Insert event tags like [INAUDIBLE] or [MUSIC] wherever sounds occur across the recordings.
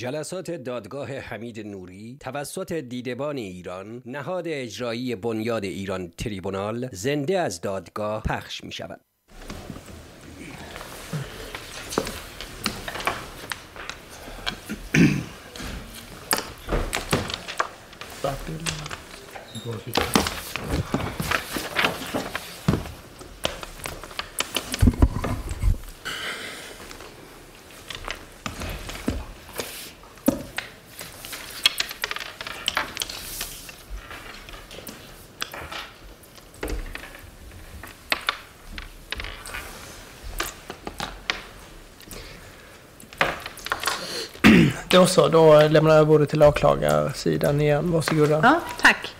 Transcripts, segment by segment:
جلسات دادگاه حمید نوری توسط دیدبان ایران نهاد اجرایی بنیاد ایران تریبونال زنده از دادگاه پخش می شود. [CLEARS THROAT] så, då lämnar jag ordet till åklagarsidan igen. Varsågoda. Ja, tack.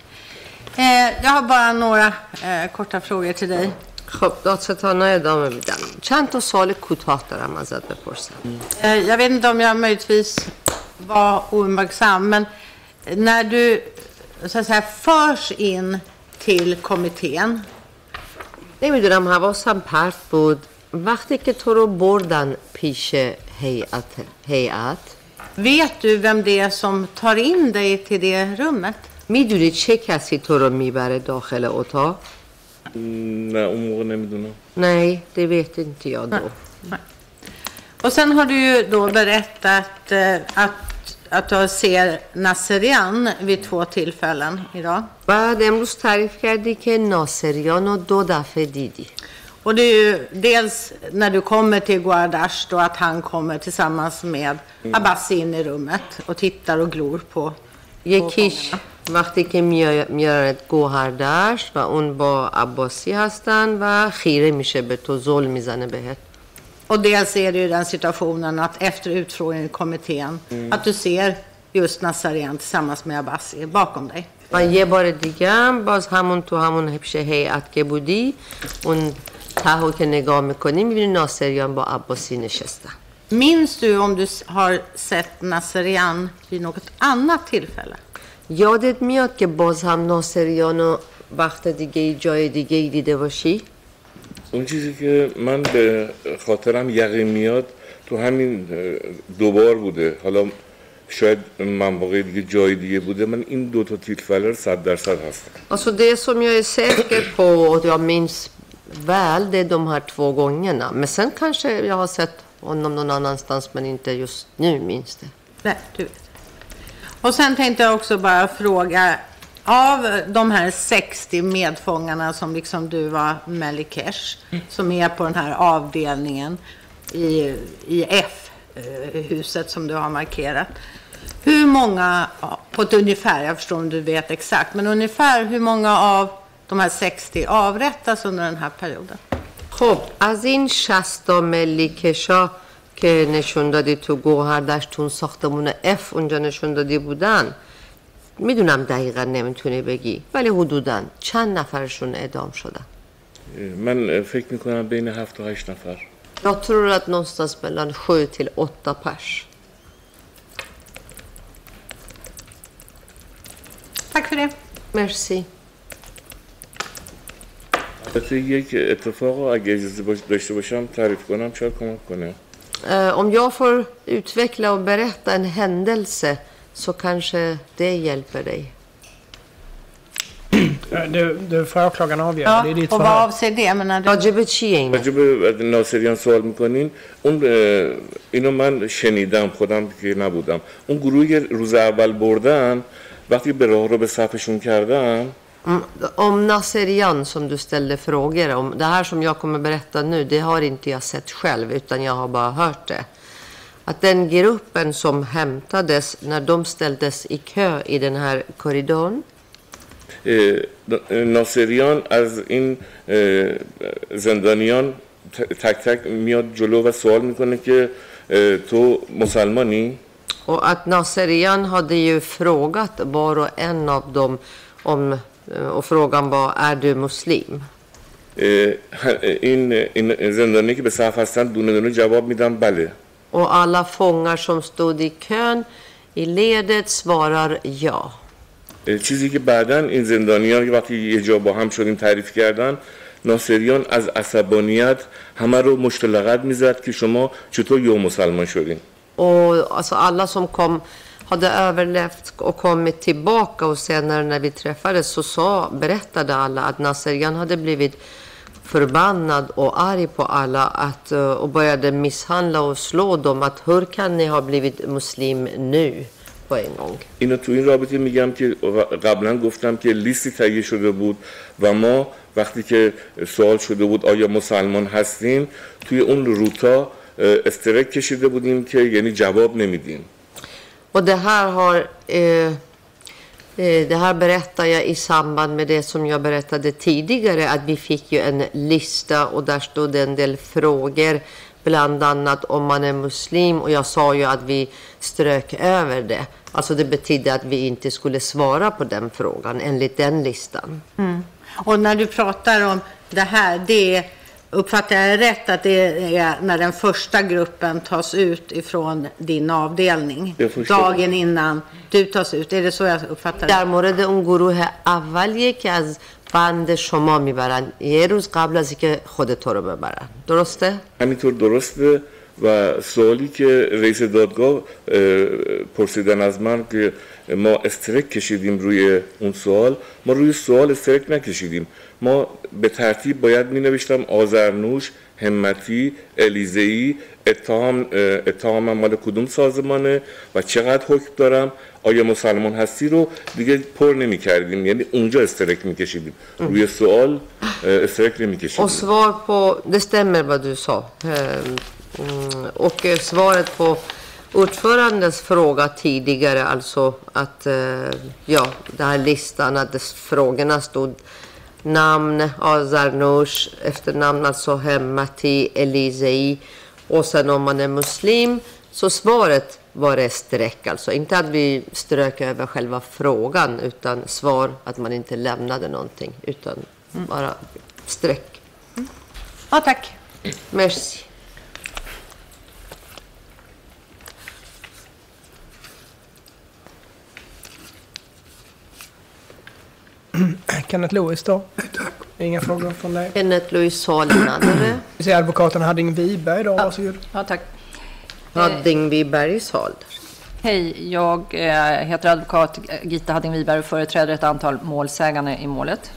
Eh, jag har bara några eh, korta frågor till dig. خب دادستانا ادامه میدم چند تا سوال کوتاه دارم ازت بپرسم Eh, jag vet inte om jag möjligtvis var ouppmärksam, men när du så att säga, förs in till kommittén, نمیدونم حواسم پرت بود وقتی که تو رو بردن پیش هیئت هیئت vet du vem det är som tar in dig till det rummet? میدونی چه کسی تو رو میبره داخل اتاق نه اون موقع نمیدونم Nej, det vet inte jag då. Och sen har du ju då berättat eh, att, att du ser Nasserian vid två tillfällen idag. بعد امروز تعریف کردی که ناصریان رو دو دفعه دیدی Och det är ju dels när du kommer till Guardash då att han kommer tillsammans med Abbasi in i rummet och tittar och glor på یکیش وقتی که میارد گوهردشت و اون با عباسی هستن و خیره میشه به تو ظلم میزنه بهت Och dels är det ju den situationen att efter utfrågningen i kommittén att du ser just Nassarian tillsammans med Abbasi bakom dig. و یه بار دیگه هم باز همون تو همون پیش هیئت که بودی اون تهو که نگاه می‌کنی می‌بینی ناصریان با عباسی نشستن Minns du om du har sett Nasserian vid något annat tillfälle? یادت میاد که باز هم ناصریان رو وقت دیگه جای دیگه ای دیده باشی؟ اون چیزی که من به خاطرم یقین میاد تو همین دوبار بوده حالا شاید منواقع دیگه جای دیگه بوده من این دو تا tillfälle رو صد درصد هستم Alltså det som jag är säker på och jag minns väl det de här två gångerna. Men sen kanske jag har sett honom någon annanstans men inte just nu minns det. Nej, du vet. Och sen tänkte jag också bara fråga, av de här 60 medfångarna som liksom du var Melikesh, som är på den här avdelningen i, i F-huset som du har markerat. Hur många, på ett ungefär, jag förstår om du vet exakt, men ungefär hur många av de här 60 avrättas under den här perioden? خب از این 60 تا ملیکشا که نشون دادی تو گوهردشتون ساختمون F اونجا نشون دادی بودن می‌دونم دقیقا نمی‌تونی بگی ولی حدودا چند نفرشون اعدام شدن من فکر می‌کنم بین هفت و هشت نفر Jag tror att någonstans mellan 7 till 8 pers. Tack för det. Merci. البته یک اتفاق رو اگه اجازه باش- داشته باشم تعریف کنم شاید کمک کنه om jag får utveckla och berätta en händelse så kanske det hjälper dig. Du, du får åklagaren avgöra. Ja, det är ditt och vad avser det? Menar du? راجب چیه این؟ به ناصریان سوال می‌کنین اون اینو من شنیدم خودم که نبودم اون گروهی که روز اول بردن وقتی به راه رو به صفشون کردن Mm, Om Nasserian som du ställde frågor om. Det här som jag kommer berätta nu, det har inte jag sett själv utan jag har bara hört det. Att den gruppen som hämtades när de ställdes i kö i den här korridoren. اه، ناصریان از این اه، زندانیان ت- تک تک میاد جلو و سوال میکنه که اه، تو مسلمانی Och att Nasserian hade ju frågat var och en av dem om, och frågan var är du muslim? این این زندانی که به صف هستن دونه دونه جواب میدن بله Och alla fångar som stod i kön i ledet svarar ja. چیزی که بعدا این زندانیان که وقتی یه جا با هم شدیم تعریف کردن ناصریان از عصبانیت همه رو مشت لغت می‌زد که شما چطور یه مسلمان شدین Och alltså alla som kom hade överlevt och kommit tillbaka och senare när vi träffades så sa, berättade alla att Nasserjan hade blivit förbannad och arg på alla att, eh, och började misshandla och slå dem. Att hur kan ni ha blivit muslim nu på en gång? اینو تو این رابطه میگم که قبلا گفتم که لیستی تهیه شده بود و ما وقتی که سوال شده بود آیا مسلمان هستیم توی اون روتا استرک کشیده بودیم که یعنی جواب نمیدیم Och det här har eh, eh, det här berättar jag i samband med det som jag berättade tidigare att vi fick ju en lista och där stod en del frågor bland annat om man är muslim och jag sa ju att vi strök över det. Alltså det betydde att vi inte skulle svara på den frågan enligt den listan. Mm. Och när du pratar om det här, det är, uppfattar jag rätt att det är när den första gruppen tas ut ifrån din avdelning? Jag förstår. Dagen innan du tas ut, är det så jag uppfattar در det? مورد اون گروه اولیه که از بند شما میبرن یه روز قبل از اینکه خود تو رو ببرن درسته؟ همینطور درسته و سوالی که رئیس دادگاه اه، پرسیدن از من که ما استرک کشیدیم روی اون سوال ما روی سوال استرک نکشیدیم ما به ترتیب باید می نوشتم آزرنوش همتی الیزهی اتهام اه، اتهامم مال کدوم سازمانه و چقدر حکم دارم؟ آیا مسلمان هستی رو دیگه پر نمی کردیم یعنی اونجا استرک می کشیدیم روی سوال استرک نمی کشیدیم Och svar på, det stämmer vad du sa. Och svaret på ordförandens fråga tidigare, alltså att, ja, den här listan, att frågorna stod namn, Azarnush, efternamn alltså Hemmati, Elisei och sen om man är muslim. Så svaret var det streck, alltså inte att vi strök över själva frågan utan svar att man inte lämnade någonting utan bara streck. Ja, tack. Merci. [CLEARS THROAT] Kenneth Lewis då? Inga frågor från dig? Kenneth Lewis Salinander. [CLEARS THROAT] Vi ser advokaten Hadding Wiberg då, ja. varsågod. Ja, tack. Hadding Wiberg Sal. Hej, jag eh, heter advokat Gita Hadding Wiberg och företräder ett antal målsägande i målet.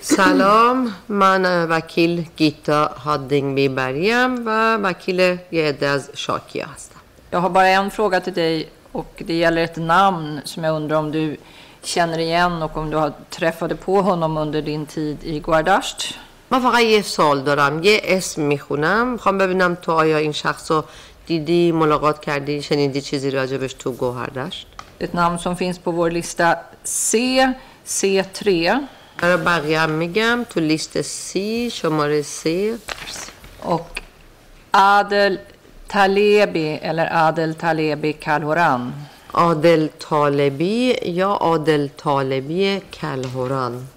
Salam, man vakil Gita Hadding Wiberg. Vakil vakile Jedaz Jag har bara en fråga till dig och det gäller ett namn som jag undrar om du känner igen och om du har träffade på honom under din tid i Guardasht. من فقط یه سال دارم یه اسم میخونم میخوام ببینم تو آیا این شخص رو دیدی ملاقات کردی شنیدی چیزی راجبش تو گوهردشت Ett namn som finns på vår lista C, C3 برای بقیه هم میگم تو لیست سی شماره سی och Adel Talebi eller Adel Talebi Kalhoran. عادل طالبی یا عادل طالبی کلهوران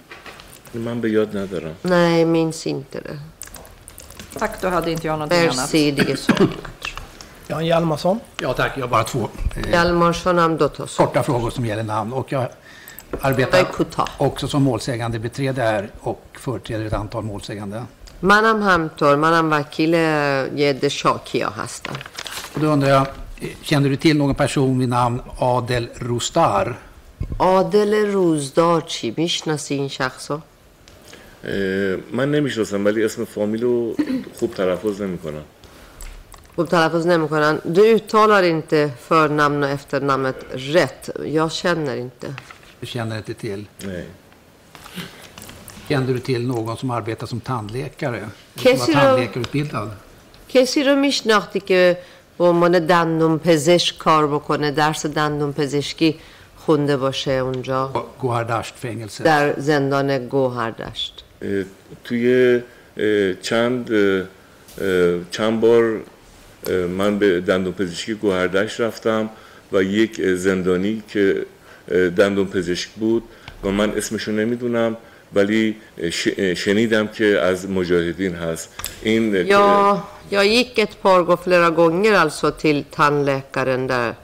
من به یاد ندارم Nej, minns inte det. Tack, då hade inte jag någonting annat. Merci, det är så. Jan Hjalmarsson. Ja tack, jag har bara två eh, Hjalmarsson هم دو تا سال. korta frågor som gäller namn. Och jag Jag arbetar är Kuta. också som målsägande beträde här och företräder ett antal målsägande. منم همطور منم وکیل یه عده شاکیا هستم Och då undrar jag, eh, känner du till någon person vid namn Adel Rustar? عادل روزدار چی میشناسی این شخصو اه، من نمیشناسم ولی اسم فامیل رو خوب تلفظ نمیکنم خوب تلفظ نمیکنن du uttalar inte förnamn och efternamnet rätt jag känner inte Du känner inte till? Nej. Kände du till någon som arbetar som tandläkare? Kesi Som var رو- tandläkarutbildad? کسی رو میشناختی که به عنوان دندون پزشک کار بکنه درس دندون پزشکی خونده باشه اونجا. På Gohardasht-fängelset? در زندان گوهردشت. توی چند چند بار من به دندون پزشکی گوهردش رفتم و یک زندانی که دندون پزشک بود و من اسمشو نمی‌دونم. ولی اه، ش- اه، شنیدم که از مجاهدین هست این اه، Ja, jag gick ett par gånger flera gånger alltså till tandläkaren där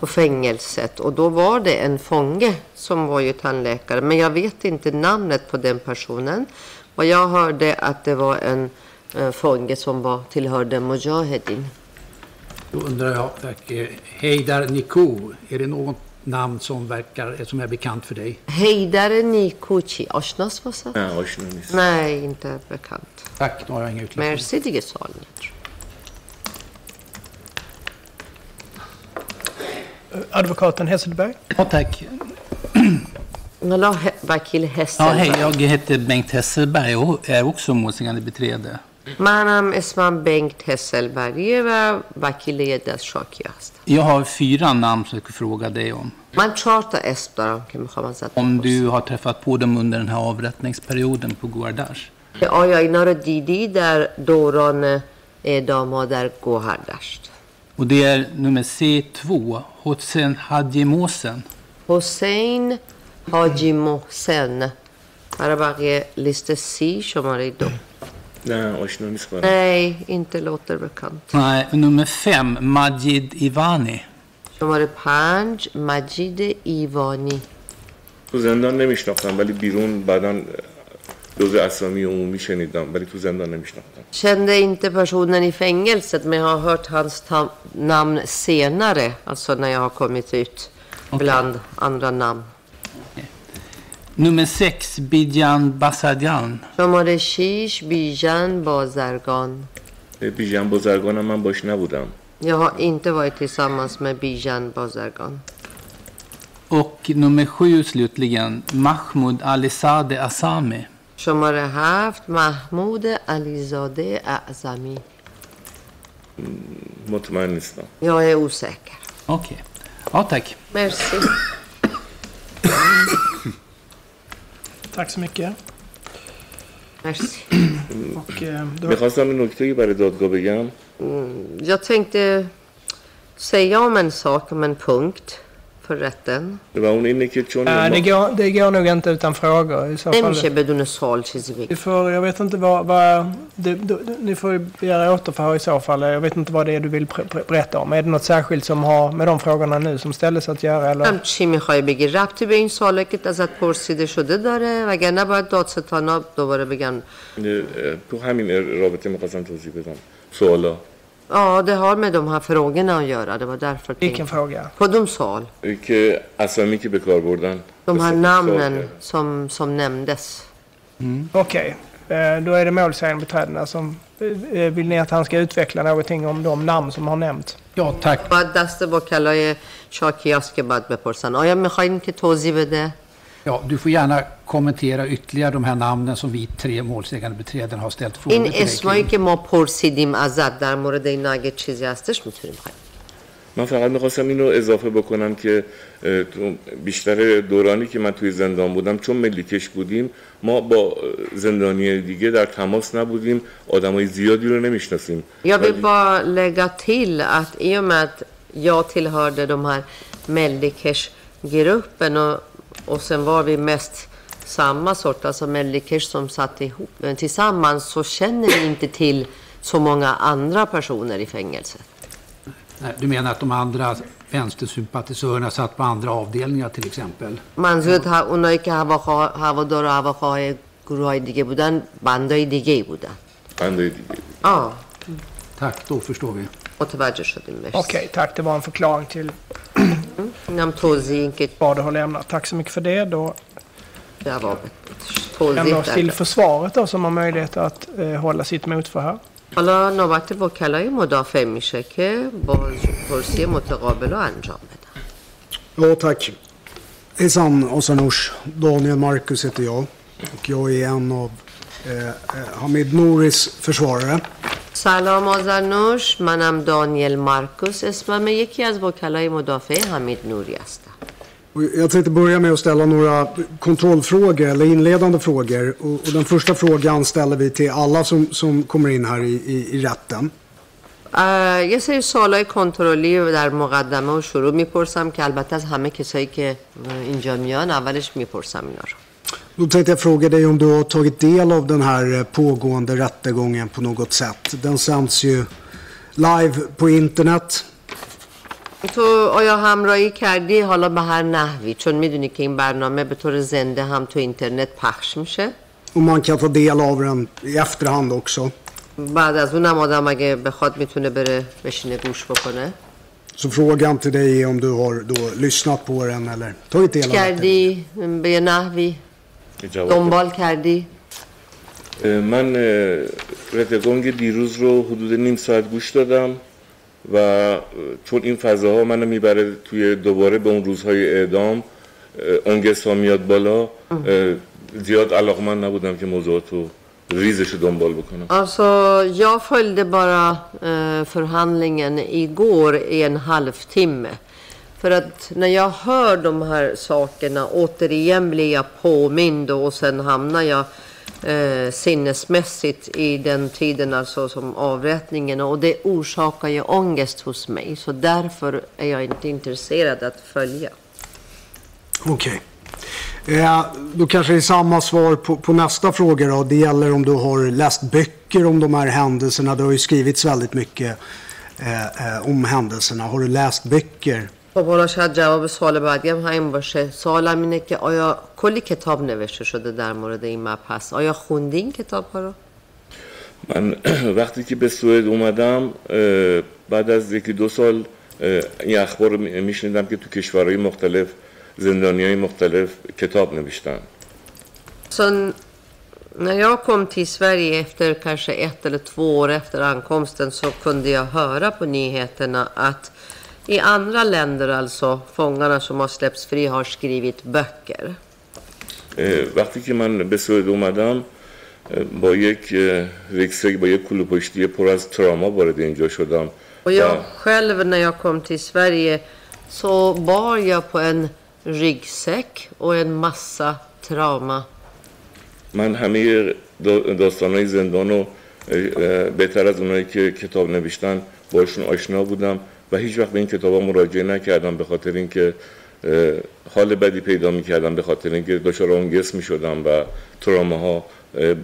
på fängelset och då var det en fånge som var ju tandläkare men jag vet inte namnet på den personen. Och jag hörde att det var en eh, fånge som var, tillhörde Mujahedin. Då undrar jag, eh, Heidar Niko, är det något namn som, verkar, som är bekant för dig? Hejdare Nikuchi. Aşnas varsa? Nej, inte. Nej, inte bekant. Tack, då har jag inga utläggningar. Merci diye. Advokaten Hesselberg. Ja, tack. Vakil Hesselberg. Ja, hej, jag heter Bengt Hesselberg och är också målsägandebiträde. منم اسمم بنگت هسلبریه و وکیل یه دست شاکی هستم Jag har fyra namn som jag ska fråga dig om. من چهار تا اسم دارم که میخوام ازت Om بپرسم. du har träffat på dem under den här avrättningsperioden på Guardash. آیا اینا رو دیدی در دوران اعدام در گوهردشت Och det är nummer C2, Hotsen Hadjimosen. حسین حاجی محسن برای بقیه لیست سی شماره دو نه آشنا نیست برام Nej, inte låter bekant. Nej, nummer 5, Majid Ivani. شماره پنج مجید ایوانی تو زندان نمیشناختم ولی بیرون بعدا جز اسامی عمومی شنیدم ولی تو زندان نمیشناختم Kände inte personen i fängelset men jag har hört hans ta- namn senare, alltså när jag har kommit ut bland andra namn. Nummer 6, Bijan Basadjan. شماره 6 بیژن بازرگان بیژن بزرگانم من باش نبودم Jag har inte varit tillsammans med Bijan Bazargan. Och nummer 7 slutligen, Mahmoud Alizadeh Asami. شماره هفت محمود علیزاده اعظمی مطمئن نیستم Jag är osäker. Okej. Ja, tack. Merci. Tack så mycket. Merci. [CLEARS THROAT] Och, eh, då, میخواستم این نکته برای دادگاه بگم Jag tänkte säga om en sak, om en punkt för rätten. و اون اینه که چون nej, det, ما- går, det går nog inte utan frågor i så fall. نمیشه بدون سوال چیزی Vi بگی. får, jag vet inte vad... vad det, du, ni får ju begära återförhör i så fall. Jag vet inte vad det är du vill pre- pre- berätta om. Är det något särskilt som har med de frågorna nu som ställdes att göra? Eller? هم چی میخوای بگی ربطی به این سوالی که ازت پرسیده شده داره وگرنه باید دادستانا دوباره بگن تو همین رابطه میخواستم توضیح بدم سوالا ja det har med de här frågorna att göra det var därför Vilken tänkte fråga? Kudum sal که اسامی که به کار بردن de här به سال namnen کرد. som, som nämndes Okej, eh, då är det målsägandebiträdena som... eh, Vill ni att han ska utveckla någonting om de namn som har nämnts? Ja, tack. باید دست با کلای شاکیاس که باید بپرسن آیا میخواین که توضیح بده Ja, du får gärna kommentera ytterligare de här namnen som vi tre målsägande beträden har ställt frågor این اسمایی. که ما پرسیدیم ازت در مورد این اگه چیزی هستش می‌تونیم بخوایم من فقط می‌خواستم اینو اضافه بکنم که بیشتر دورانی که من توی زندان بودم چون ملیکش بودیم ما با زندانی دیگه در تماس نبودیم آدمای زیادی رو نمی‌شناسیم Jag vill bara lägga till att i och med att jag tillhörde de här Meldikesh-gruppen och, och sen var vi mest samma sort, alltså Meldikesh som satt ihop eh, tillsammans så känner vi inte till så många andra personer i fängelset. Nej, Du menar att de andra vänstersympatisörerna satt på andra avdelningar till exempel? منظورت ها- اونایی که هواخواه- هوادار و هواخواه گروه های دیگه بودن بندای دیگه ای بودن بندای دیگه آه Tack, då förstår vi. متوجه شدیم مرسی Okej, tack. Det var en förklaring till اینم توضیح این که vad du har lämnat. Tack så mycket för det. Då جوابت lämnar توضیح oss till دادم försvaret då, som har möjlighet att eh, hålla sitt motförhör. حالا نوبت وکلای مدافع میشه که بازپرسی متقابل رو انجام بدن Ja, tack. Hejsan, Osanoush. Daniel Marcus heter jag. Och jag är en av eh, eh, Hamid Nouris försvarare. سلام آزرنوش منم دانیل مارکوس اسمم یکی از وکلای مدافع حمید نوری هستم jag tänkte börja med att ställa några kontrollfrågor eller inledande frågor. Och, och den första frågan ställer vi till alla som, som kommer in här i, i, i rätten. یه سری سوالای کنترلی در مقدمه و شروع می‌پرسم که البته از همه کسایی که اینجا میان اولش می‌پرسم اینا رو Då tänkte jag fråga dig om du har tagit del av den här eh, pågående rättegången på något sätt. Den sänds ju live på internet. تو آیا همراهی کردی حالا به هر نحوی چون میدونی که این برنامه به طور زنده هم تو اینترنت پخش میشه Och man kan ta del av den i efterhand också. بعد از اونم آدم اگه بخواد میتونه بره بشینه گوش بکنه Så frågan till dig är om du har då lyssnat på den eller tagit del av den. کردی به دنبال کردی؟ من رتگونگ دیروز رو حدود نیم ساعت گوش دادم و چون این فضاها منو می‌بره توی دوباره به اون روزهای اعدام ها میاد بالا زیاد علاقمند نبودم که موضوعات رو ریزش دنبال بکنم. Alltså, jag följde bara förhandlingen igår i en halvtimme. För att när jag hör de här sakerna, återigen blir jag påmind och sen hamnar jag eh, sinnesmässigt i den tiden alltså som avrättningen och det orsakar ju ångest hos mig. Så därför är jag inte intresserad att följa. Okej. Eh, då kanske det är samma svar på, på nästa fråga då. Det gäller om du har läst böcker om de här händelserna. Det har ju skrivits väldigt mycket eh, eh, om händelserna. Har du läst böcker? خب حالا شاید جواب سوال بعدی هم همین باشه. سوالم اینه که آیا کلی کتاب نوشته شده در مورد این مبحث؟ آیا خوندی این کتاب ها رو؟ من [CLEARS THROAT] وقتی که به سوئد اومدم بعد از یکی دو سال این اخبار رو میشنیدم که تو کشورهای مختلف زندانی های مختلف کتاب نوشتن. Så när jag kom till Sverige efter kanske ett eller två år efter ankomsten så kunde jag höra på nyheterna att i andra länder alltså fångarna som har släppts fri har skrivit böcker. اه، وقتی که من به سوئد اومدم اه، با یک اه، ریکسک با یک کلو پشتی پر از تراما وارد اینجا شدم Och jag själv när jag kom till Sverige så bar jag på en ryggsäck och en massa trauma. من همه داستان های زندان رو اه، اه، بهتر از اونایی که کتاب نوشتن باشون آشنا بودم و هیچ وقت به این کتاب ها مراجعه نکردم به خاطر اینکه اه، حال بدی پیدا میکردم به خاطر اینکه دچار آنگست میشدم و تراماها اه،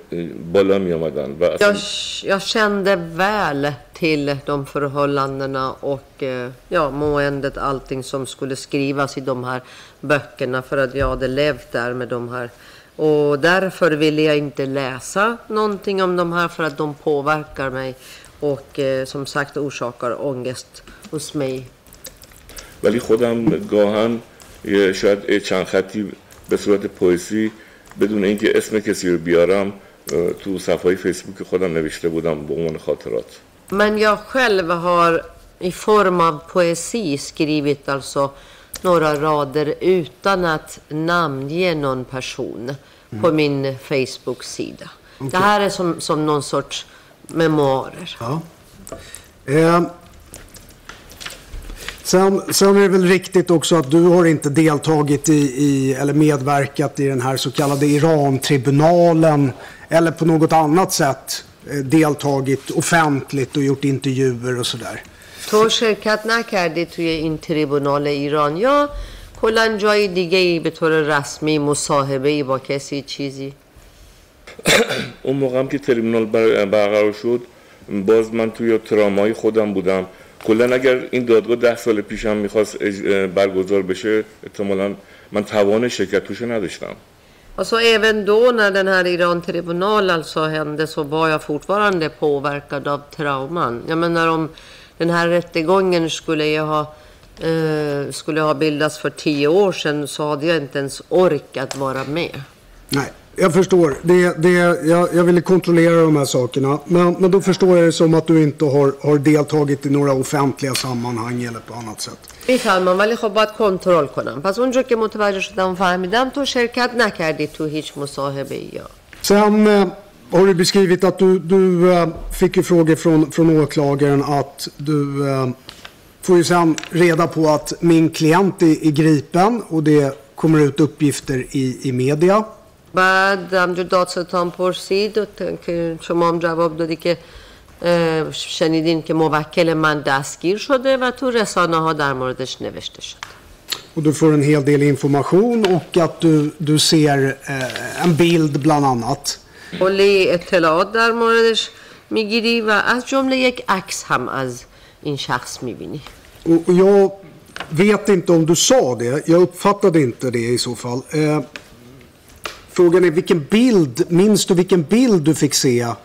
بالا می آمدن و اصلا Jag, jag kände väl till de förhållandena och eh, ja, måendet, allting som skulle skrivas i de här böckerna för att jag hade levt där med de här. Och därför ville jag inte läsa någonting om de här för att de påverkar mig och eh, som sagt orsakar ångest hos mig. ولی خودم گاهن یه شاید چند خطی به صورت پویسی بدون اینکه اسم کسی رو بیارم اه، تو صفحه های فیسبوک خودم نوشته بودم به عنوان خاطرات Men jag själv har i form av poesi skrivit alltså några rader utan att namnge någon person på min Facebook-sida. Det här är som, som någon sorts memoarer. Ja. Eh, sen, sen är det väl riktigt också att du har inte deltagit i, i eller medverkat i den här så kallade Iran-tribunalen eller på något annat sätt eh, deltagit offentligt och gjort intervjuer och sådär. تو شرکت نکردی توی این تریبونال ایران یا کلا جای دیگه ای به طور رسمی مصاحبه ای با کسی چیزی اون موقع هم که تریبونال بر- برقرار شد باز من توی ترامای خودم بودم کلا اگر این دادگاه ده سال پیشم می‌خواست برگزار بشه احتمالا من توان شرکت توش نداشتم Och så även då när den här Iran-tribunal alltså hände så var jag fortfarande påverkad av trauman. Jag menar om den här rättegången skulle jag ha, eh, skulle ha bildats för tio år sedan så hade jag inte ens orkat vara med. Nej, jag förstår. Det, det, jag, jag ville kontrollera de här sakerna. Men, men då förstår jag det som att du inte har, har deltagit i några offentliga sammanhang eller på annat sätt. میفهمم ولی خب باید کنترل کنم پس اونجا که متوجه شدم و فهمیدم تو شرکت نکردی تو هیچ مصاحبه ای یا Sen eh, har du beskrivit att du, du eh, fick ju frågor från, från åklagaren att du eh, får ju sen reda på att min klient är, är gripen och det kommer ut uppgifter i, i media. بعد همجور دادستان پرسید که شما هم جواب دادی که شنیدین که موکل من دستگیر شده و تو رسانه ها در موردش نوشته شد Och du får en hel del information och att du, du ser eh, en bild bland annat. کلی اطلاعات در موردش می‌گیری و از جمله یک عکس هم از این شخص می‌بینی och jag vet inte om du sa det. Jag uppfattade inte det i så fall. Eh, frågan är vilken bild, minns du vilken bild du fick se?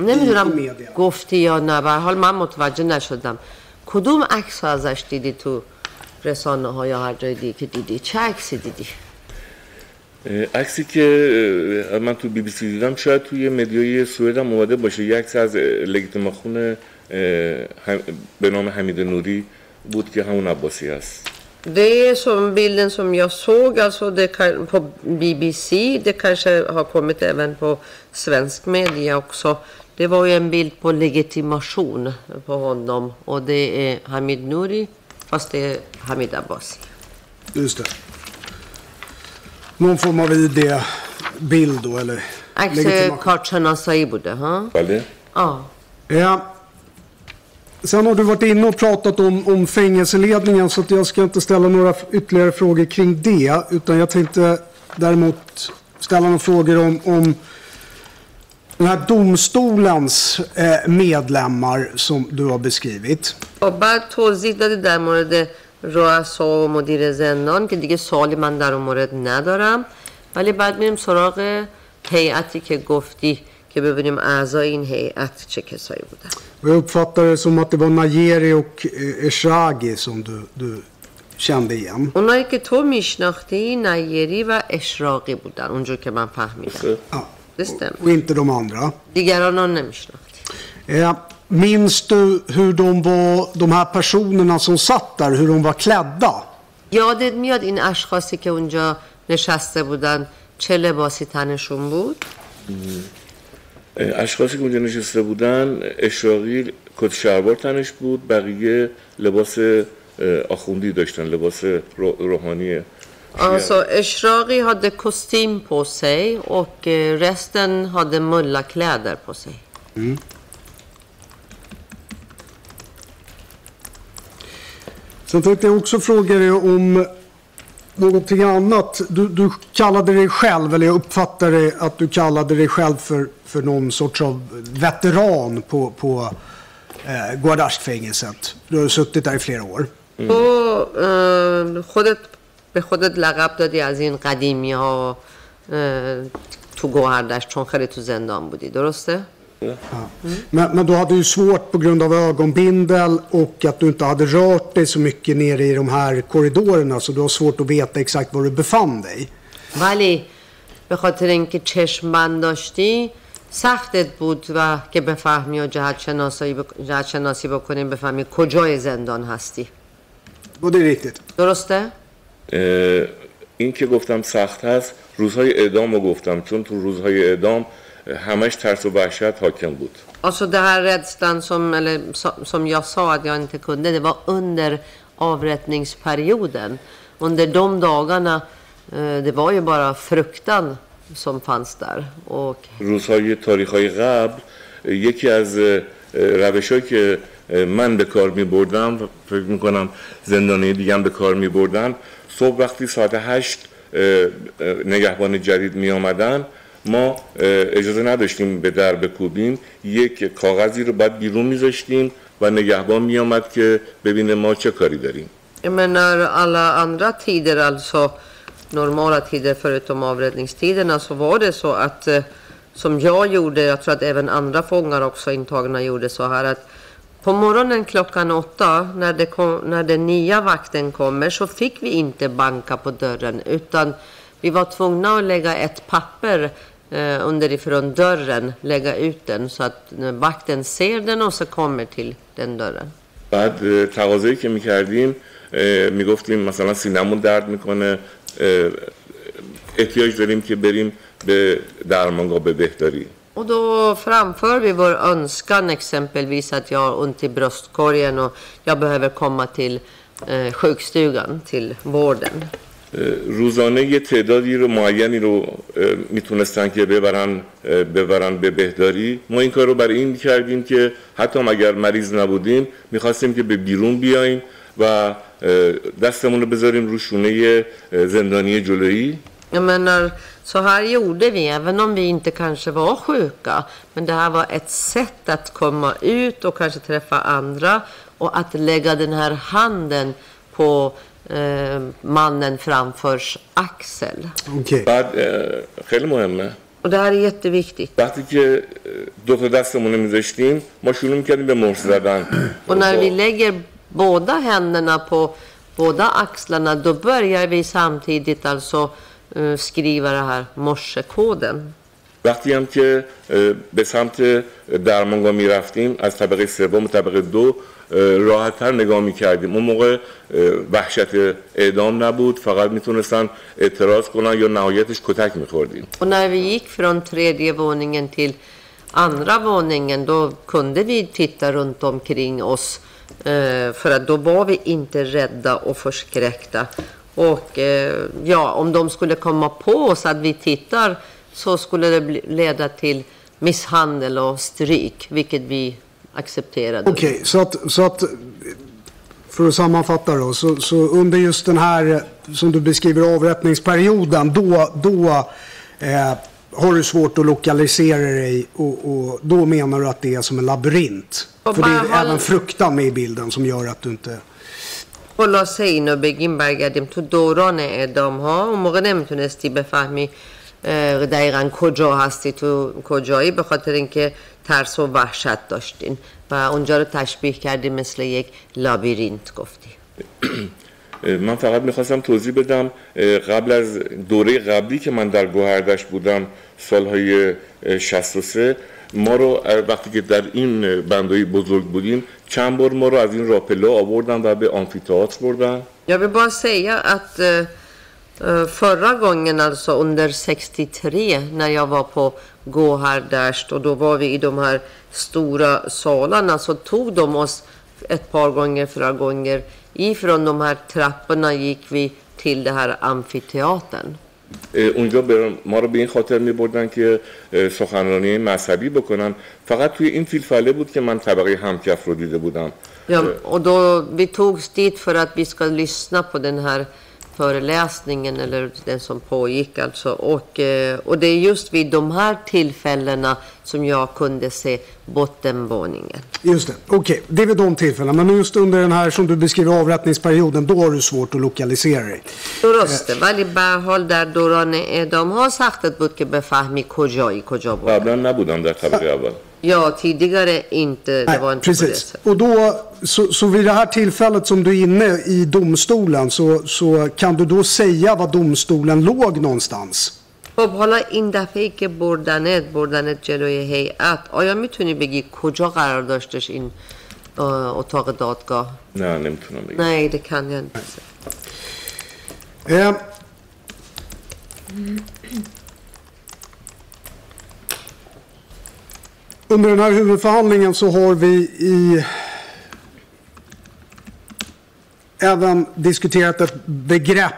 نمی‌دونم. گفتی یا نه. به هر حال من متوجه نشدم. کدوم عکس ازش دیدی تو رسانه ها یا هر جای دیگه که دیدی؟ چه عکسی دیدی؟ عکسی که من تو بی بی سی دیدم شاید توی مدیای سوئد هم اومده باشه. یه عکس از لگیتیماخون به نام حمید نوری بود که همون عباسی هست. Det är som bilden som jag såg alltså det kan, på BBC, det kanske har kommit även på svensk media också. Det var ju en bild på legitimation på honom och det är Hamid Nouri fast det är Hamid Abbas. Just det. Någon form av ID-bild då eller? Axel Kartsjan Acai bude, ha? Ja. Ja, Sen har du varit inne och pratat om, om fängelseledningen så att jag ska inte ställa några f- ytterligare frågor kring det. Utan jag tänkte däremot ställa några frågor om, om den här domstolens eh, medlemmar som du har beskrivit. و بعد توضیح دادی در مورد رؤسا و مدیر زندان که دیگه سوالی من در اون مورد ندارم ولی بعد میریم سراغ هیئتی که گفتی که ببینیم اعضای این هیئت چه کسایی بودن Och jag uppfattar det som att det var Najeri och Eshagi som du, du kände igen. اونایی که تو میشناختی نیری و اشراقی بودن اونجور که من فهمیدم Ja. Det stämmer. Och inte de andra. دیگران رو نمیشناختی minns du hur de var, de här personerna som satt där, hur de var klädda? یادت میاد این اشخاصی که اونجا نشسته بودن چه لباسی تنشون بود؟ اشخاصی که اونجا نشسته بودن اشراقی کت شلوار تنش بود بقیه لباس آخوندی داشتن لباس رو- روحانی Alltså Eshraqi hade kostym på sig och eh, resten hade mullakläder på sig. Sen tänkte jag också fråga dig om någonting annat. Du, du kallade dig själv, eller jag uppfattade att du kallade dig själv för, för någon sorts av veteran på, på eh, Guardasht-fängelset. Du har suttit där i flera år. تو اه، خودت به خودت لقب دادی از این قدیمی ها تو گوهردشت چون خیلی تو زندان بودی درسته؟ Men, men du hade ju svårt på grund av ögonbindel och att du inte hade rört dig så mycket nere i de här korridorerna så du har svårt att veta exakt var du befann dig. ولی به خاطر اینکه چشم بند داشتی سختت بود و که بفهمی و جهت شناسی, بک... جهت شناسی بکنی بفهمی کجای زندان هستی är riktigt. درسته؟ این که گفتم سخت هست روزهای اعدام رو گفتم چون تو روزهای اعدام همش ترس و وحشت حاکم بود Alltså det här rädslan som, eller, so- som jag sa att jag inte kunde, det var under avrättningsperioden. Under de dagarna, eh, det var ju bara fruktan som fanns där. Och روزهای تاریخ های قبل یکی از روش که من به کار می بردم فکر می کنم زندانی دیگه هم به کار می بردن صبح وقتی ساعت هشت نگهبان جدید می آمدن ما اجازه نداشتیم به در بکوبیم یک کاغذی رو بعد بیرون میذاشتیم و نگهبان می آمد که ببینه ما چه کاری داریم jag menar alla andra tider, alltså normala tider förutom avrättningstiderna, så var det så att eh, som jag gjorde, jag tror att även andra fångar också intagna gjorde så här att på morgonen klockan åtta när, det kom, när den nya vakten kommer så fick vi inte banka på dörren utan vi var tvungna att lägga ett papper eh, underifrån dörren, lägga ut den så att eh, vakten ser den och så kommer till den dörren. بعد اه، تقاضایی که میکردیم میگفتیم مثلا سینمون درد میکنه احتیاج داریم که بریم به درمانگاه به بهداری Och då framför vi vår önskan exempelvis att jag har ont i bröstkorgen och jag behöver komma till eh, sjukstugan, till vården. روزانه یه تعدادی رو معینی رو می‌تونستن که ببرن ببرن به بهداری ما این کار رو برای این کردیم که حتی اگر مریض نبودیم می‌خواستیم که به بیرون بیایم و دستمون رو بذاریم رو شونه زندانی جلویی menar, så här gjorde vi, även om vi inte kanske var sjuka. Men det här var ett sätt att komma ut och kanske träffa andra och att lägga den här handen på mannen framförs axel. Okej. بعد خیلی مهمه Och det här är jätteviktigt. وقتی که دو تا دستمون رو میذاشتیم ما شروع می‌کردیم به مش زدن Och när vi lägger båda händerna på båda axlarna då börjar vi samtidigt alltså eh, skriva det här morsekoden. وقتی هم که به سمت درمانگاه می‌رفتیم از طبقه سوم و طبقه دو راحتتر نگاه میکردیم اون موقع اه، وحشت اعدام نبود فقط میتونستن اعتراض کنن یا نهایتش کتک میخوردیم Och när vi gick från tredje våningen till andra våningen då kunde vi titta runt omkring oss. Eh, för att då var vi inte rädda och förskräckta. Och eh, ja, om de skulle komma på oss att vi tittar så skulle det bli, leda till misshandel och stryk, vilket vi accepterade. Okej, så, att, så att för att sammanfatta då, så, så under just den här som du beskriver avrättningsperioden, då, då eh, har du svårt att lokalisera dig och, och då menar du att det är som en labyrint. Och För det är bara håll- även fruktan med i bilden som gör att du inte... خلاصه اینو بگیم برگردیم تو دوران اعدام ها اون موقع نمیتونستی بفهمی اه، دقیقا کجا هستی تو کجایی به خاطر اینکه ترس و وحشت داشتین و اونجا رو تشبیه کردی مثل یک لابیرینت گفتی. [CLEARS THROAT] من فقط می‌خواستم توضیح بدم قبل از دوره قبلی که من در گوهردش بودم سالهای اه، 63 ما رو وقتی که در این اه، بندایی بزرگ بودیم چند بار ما رو از این راپلا آوردن و به آمفیتئاتر بردن. Jag vill bara säga att förra gången, alltså under 63, när jag var på Gohardasht och då var vi i de här stora salarna så tog de oss ett par gånger, flera gånger. Ifrån de här trapporna gick vi till det här amfiteatern. اه، اونجا به ما رو به این خاطر می بردن که اه، سخنرانی مذهبی بکنن فقط توی این فیلفله بود که من طبقه همکف رو دیده بودم Ja, och då, vi togs dit för att vi ska lyssna på den här föreläsningen eller den som pågick alltså. Och, eh, och det är just vid de här tillfällena som jag kunde se bottenvåningen. Just det, okej. Det är vid de tillfällena. Men just under den här som du beskriver avrättningsperioden, då har du svårt att lokalisera dig. درسته ولی به هر حال در دوران اعدام ها سختت بود که بفهمی کجایی کجا بود قبلا نبودم در طبقه اول Ja, tidigare inte. Det var Nej, inte på det precis. sättet. Och då, så, så vid det här tillfället som du är inne i domstolen så, så kan du då säga var domstolen låg någonstans? خب حالا این دفعه ای که بردنت بردنت جلوی هیئت آیا میتونی بگی کجا قرار داشتش این اه، اتاق دادگاه نه نمیتونم بگم Nej, det kan under den här huvudförhandlingen så har vi i även diskuterat ett begrepp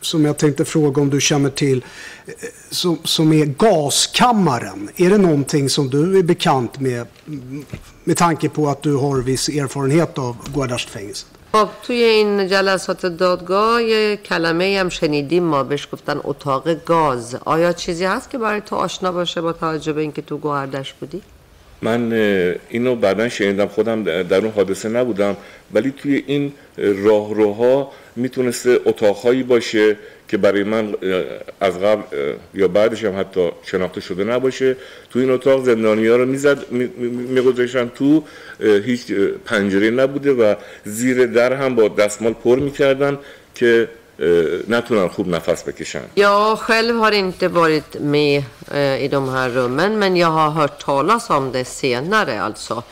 som jag tänkte fråga om du känner till eh, som, som är gaskammaren. Är det någonting som du är bekant med mm, med tanke på att du har viss erfarenhet av Guardasht-fängelset? خب توی این جلسات دادگاه یه کلمه هم شنیدیم ما بهش گفتن اتاق گاز آیا چیزی هست که برای تو آشنا باشه با توجه به اینکه تو گوهردش بودی؟ من اینو بعدا شنیدم خودم در اون حادثه نبودم ولی توی این اه، راهروها می‌تونسته اتاقهایی باشه که برای من از قبل یا بعدش هم حتی شناخته شده نباشه. تو این اتاق زندانی ها رو می‌زد میگذاشتن تو هیچ پنجره نبوده و زیر در هم با دستمال پر می‌کردن که Nationaljourerna fast bekänner. Jag själv har inte varit med eh, i de här rummen, men jag har hört talas om det senare alltså.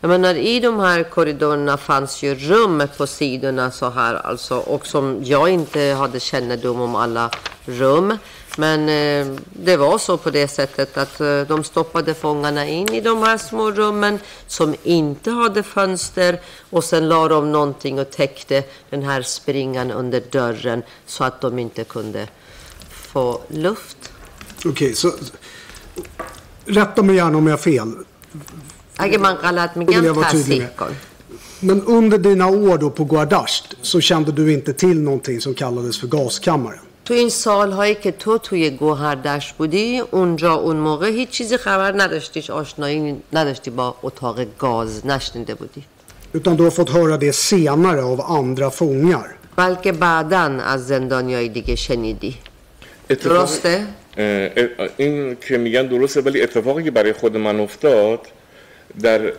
Jag menar, i de här korridorerna fanns ju rum på sidorna så här alltså och som jag inte hade kännedom om alla rum. Men eh, det var så på det sättet att eh, de stoppade fångarna in i de här små rummen som inte hade fönster och sen la de någonting och täckte den här springan under dörren så att de inte kunde få luft. Okej, okay, så rätta mig gärna om jag har fel. Men under dina år då på Guardasht så kände du inte till någonting som kallades för gaskammaren? تو این سالهایی که تو توی گوهردشت بودی اونجا اون موقع هیچ چیزی خبر نداشتیش آشنایی نداشتی با اتاق گاز نشنیده بودی Utan du har fått höra det senare av andra fångar. بلکه بعدا از زندانیای دیگه شنیدی درسته؟ این که میگن درسته ولی اتفاقی که برای خود من افتاد در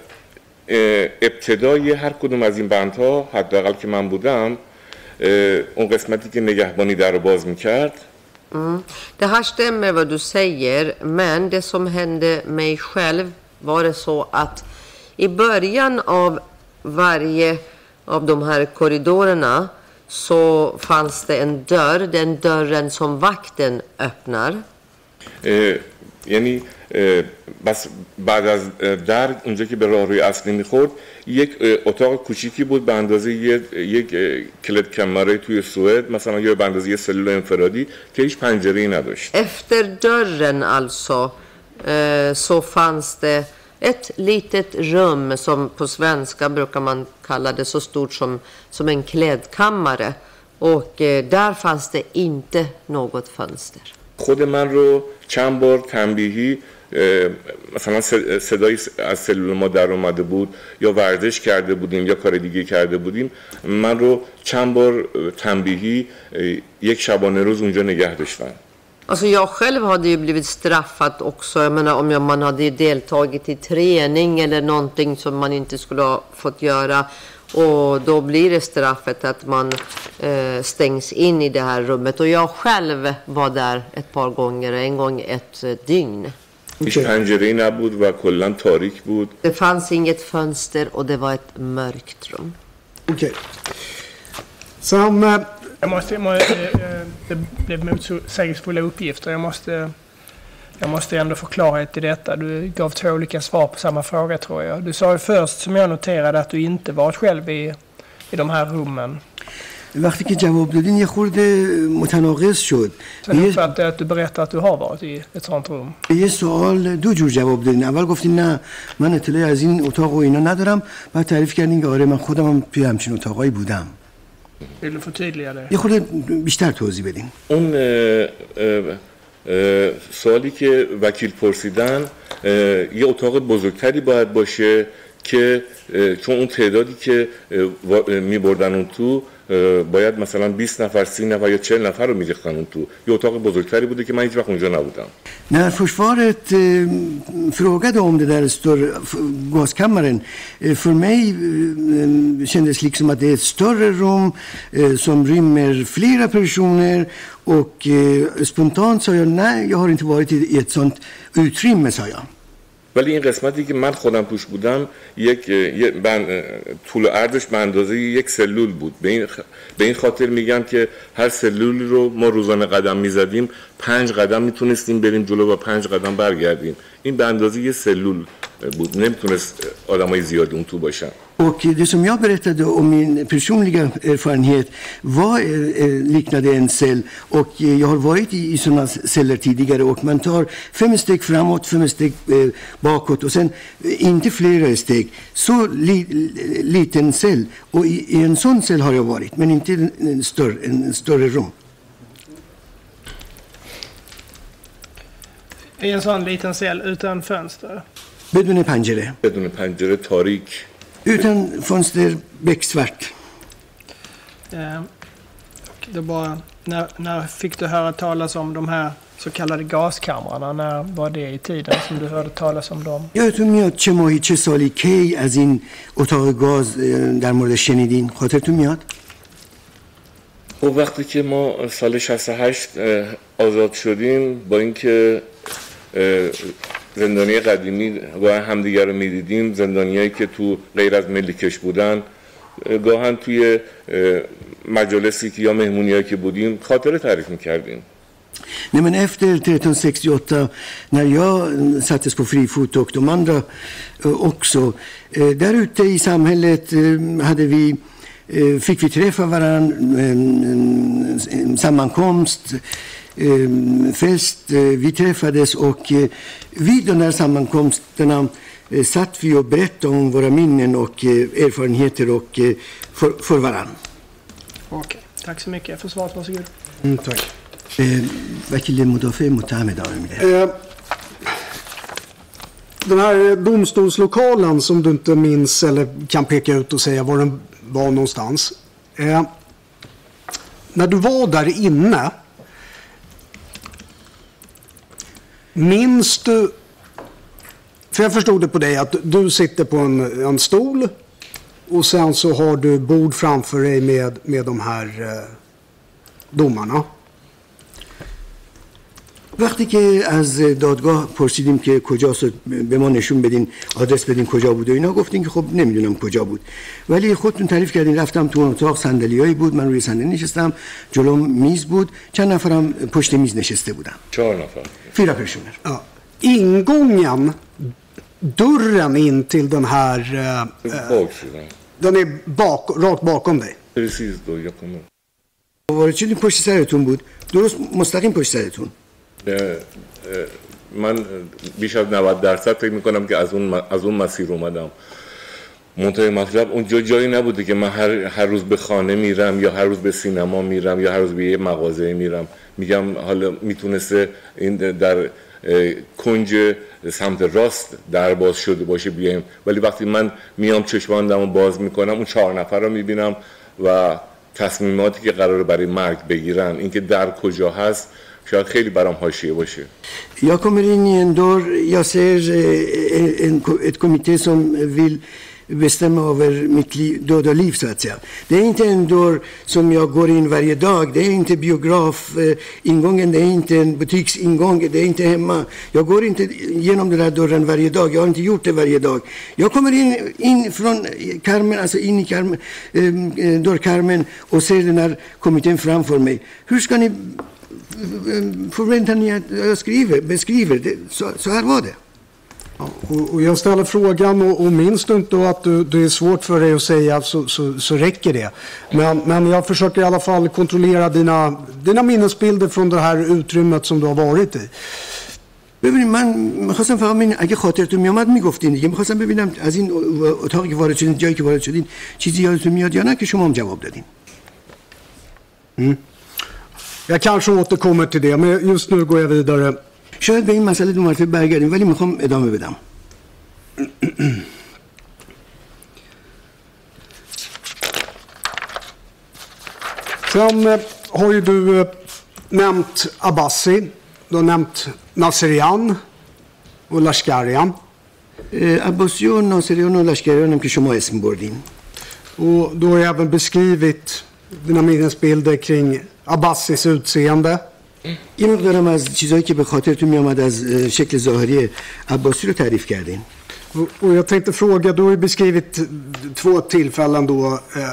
ابتدای هر کدوم از این بندها حداقل که من بودم اون قسمتی که نگهبانی در رو باز میکرد Mm. Det här stämmer vad du säger, men det som hände mig själv var det så att i början av varje av de här korridorerna så fanns det en dörr, den dörren som vakten öppnar. اه، یعنی اه، بس بعد از در اونجا که به راهروی اصلی می‌خورد یک اتاق کوچیکی بود به اندازه یک کلید کمره توی سوئد مثلا یا به اندازه یه سلول انفرادی که هیچ پنجره ای نداشت Efter dörren alltså så fanns det ett litet rum som på svenska brukar man kalla det så stort som, som en klädkammare. Och där fanns det inte något fönster. خود من رو چند بار تنبیهی مثلا صدای از سلول ما در اومده بود یا ورزش کرده بودیم یا کار دیگه کرده بودیم من رو چند بار تنبیهی یک شبانه روز اونجا نگه داشتن Alltså jag själv hade ju blivit straffad också. Jag menar om man hade deltagit i träning eller någonting som man inte skulle ha fått göra. Och då blir det straffet att man eh, stängs in i det här rummet. Och jag själv var där ett par gånger, en gång ett eh, dygn. هیچ پنجره نبود و کلا تاریک بود Det fanns inget fönster och det var ett mörkt rum. Okej. Sen, eh, Jag måste, jag må, eh, eh, det blev motsägelsefulla uppgifter. Jag måste, jag måste ändå få klarhet i detta. Du gav två olika svar på samma fråga tror jag. Du sa ju först, som jag noterade, att du inte varit själv i, i de här rummen. وقتی که جواب دادین یه خورده متناقض شد. یه, سوال دو جور جواب دادین. اول گفتین نه من اطلاعی از این اتاق و اینا ندارم. بعد تعریف کردین که آره من خودم هم توی همچین اتاقایی بودم. det? یه خورده بیشتر توضیح بدین. اون سوالی که وکیل پرسیدن یه اتاق بزرگتری باید باشه که چون اون تعدادی که می بردن اون تو باید مثلا 20 نفر 30 نفر یا 40 نفر رو میریختن اون تو یه اتاق بزرگتری بوده که من hich وقت اونجا نبودم När försvaret eh, frågade om det där större f- gaskammaren, eh, för mig eh, kändes liksom att det är ett större rum eh, som rymmer flera personer och eh, spontant sa jag nej, jag har inte varit i, i ett sånt utrymme, sa jag. ولی این قسمتی که من خودم توش بودم یک بن- طول و عرضش به اندازه یک سلول بود. به این, به این خاطر میگم که هر سلولی رو ما روزانه قدم می‌زدیم پنج قدم می‌تونستیم بریم جلو و پنج قدم برگردیم. این به اندازه یه سلول بود. نمی‌تونست آدمای زیادی اون تو باشن. Och det som jag berättade om min personliga erfarenhet var, eh, eh, liknade en cell. Och eh, jag har varit i, i sådana celler tidigare och man tar fem steg framåt, fem steg eh, bakåt och sen eh, inte flera steg. Så li, li- liten cell. Och i, i en sån cell har jag varit, men inte en, en, större, en, en större rum. I en sån liten cell utan fönster. بدون پنجره. بدون پنجره تاریک Utan fönster, becksvart. Eh, och det bara, när, när fick du höra talas om de här så kallade gaskamrarna? När var det i tiden som du hörde talas om dem? یادتون میاد چه ماهی چه سالی کی از این اتاق گاز اه، در مورد شنیدین خاطرتون میاد و وقتی که ما سال 68 اه، آزاد شدیم با اینکه اه، زندانی قدیمی گاه همدیگر رو می‌دیدیم زندانیایی که تو غیر از ملی کش بودن گاهن توی مجالسی که یا مهمونی هایی که بودیم خاطره تعریف می‌کردیم. Nej men efter 1368 när jag sattes på fri fot och de andra också. Där ute i samhället hade vi, fick vi träffa varandra, sammankomst. fest, eh, vi träffades och eh, vid de här sammankomsterna eh, satt vi och berättade om våra minnen och eh, erfarenheter och, eh, för, för varandra. Okej, tack så mycket för svaret. Varsågod. mm, tack. Eh, وکیل مدافع متهم ادامه میده Eh, den här domstolslokalen som du inte minns eller kan peka ut och säga var den var någonstans. Eh, när du var där inne, Minns du... För jag förstod det på dig att du sitter på en, en stol och sen så har du bord framför dig med, med de här eh, domarna. وقتی که از دادگاه پرسیدیم که کجاست به ما نشون بدین آدرس بدین کجا بود و اینا گفتین که خب نمی‌دونم کجا بود ولی خودتون تعریف کردین رفتم تو اتاق صندلیایی بود من روی صندلی نشستم جلوم میز بود چند نفرم پشت میز نشسته بودم چهار نفر fyra personer Ja. Ingången, dörren in till den här... Eh, baksidan. den är bak, rakt bakom dig. Precis då jag kom upp. وارد شدیم پشت سرتون بود درست مستقیم پشت سرتون من بیش از 90 درصد فکر می‌کنم که از اون از اون مسیر اومدم. منتهای مطلب اونجا جایی نبوده که من هر, هر روز به خانه میرم یا هر روز به سینما میرم یا هر روز به یه مغازه میرم. میگم حالا می‌تونسته این در کنج سمت راست در باز شده باشه بیایم. ولی وقتی من میام چشماندم و باز می‌کنم اون چهار نفر رو می‌بینم و تصمیماتی که قراره برای مرگ بگیرن اینکه در کجا هست شاید خیلی برام حاشیه باشه Jag kommer in i en dörr, jag ser eh, en, ett kommitté som vill bestämma över mitt liv, död och liv så att säga. Det är inte en dörr som jag går in varje dag, det är inte biografingången, det är inte en butiksingång, det är inte hemma. Jag går inte genom den här dörren varje dag, jag har inte gjort det varje dag. Jag kommer in, in från karmen, alltså in i karmen, eh, dörrkarmen och ser den här kommittén framför mig. Hur ska ni förväntar ni att jag skriver, beskriver? Det, så, så här var det. Och, och jag ställer frågan och, och minns du inte då att du, det är svårt för dig att säga så, så, så räcker det. Men, men jag försöker i alla fall kontrollera dina, dina minnesbilder från det här utrymmet som du har varit i. ببینید من میخواستم فقط ببینم اگه خاطرتون میامد میگفتین دیگه میخواستم ببینم از این اتاقی که وارد شدین جایی که وارد شدین چیزی یادتون میاد یا نه که شما هم جواب دادین Jag kanske återkommer till det, men just nu går jag vidare. شاید به این مسئله دو مرتبه برگردیم ولی میخوام ادامه بدم [CLEARS THROAT] Sen eh, har ju du eh, nämnt Abbasi, du har nämnt Naserian och Lashkarian. عباسی و ناصریان و لشکریان هم که شما اسم بردین Och du har ju även beskrivit dina minnesbilder kring Abbasis utseende. یه مقدارم از چیزهایی که به خاطرتون میامد از شکل ظاهری عباسی رو تعریف کردین Och- jag tänkte fråga, du har ju beskrivit två tillfällen då eh, eh,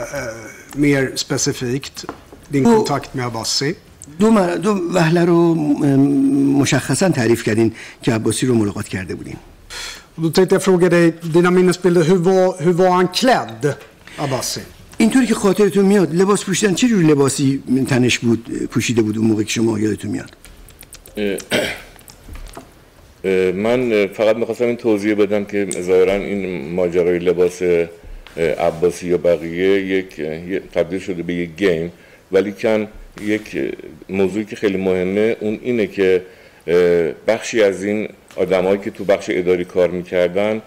mer specifikt. Din kontakt med Abbasi. دو, مر... دو وهله رو مشخصا تعریف کردین که عباسی رو ملاقات کرده بودین Då tänkte jag fråga dig, dina minnesbilder, hur var, hur var han klädd, Abbasi? اینطوری که خاطرتون میاد لباس پوشیدن چه جور لباسی تنش بود پوشیده بود اون موقع که شما یادتون میاد؟ من فقط می‌خواستم این توضیح بدم که ظاهرا این ماجرای لباس عباسی یا بقیه یک تبدیل شده به یک گیم. ولی کن یک موضوعی که خیلی مهمه اون اینه که بخشی از این آدمایی که تو بخش اداری کار می‌کردن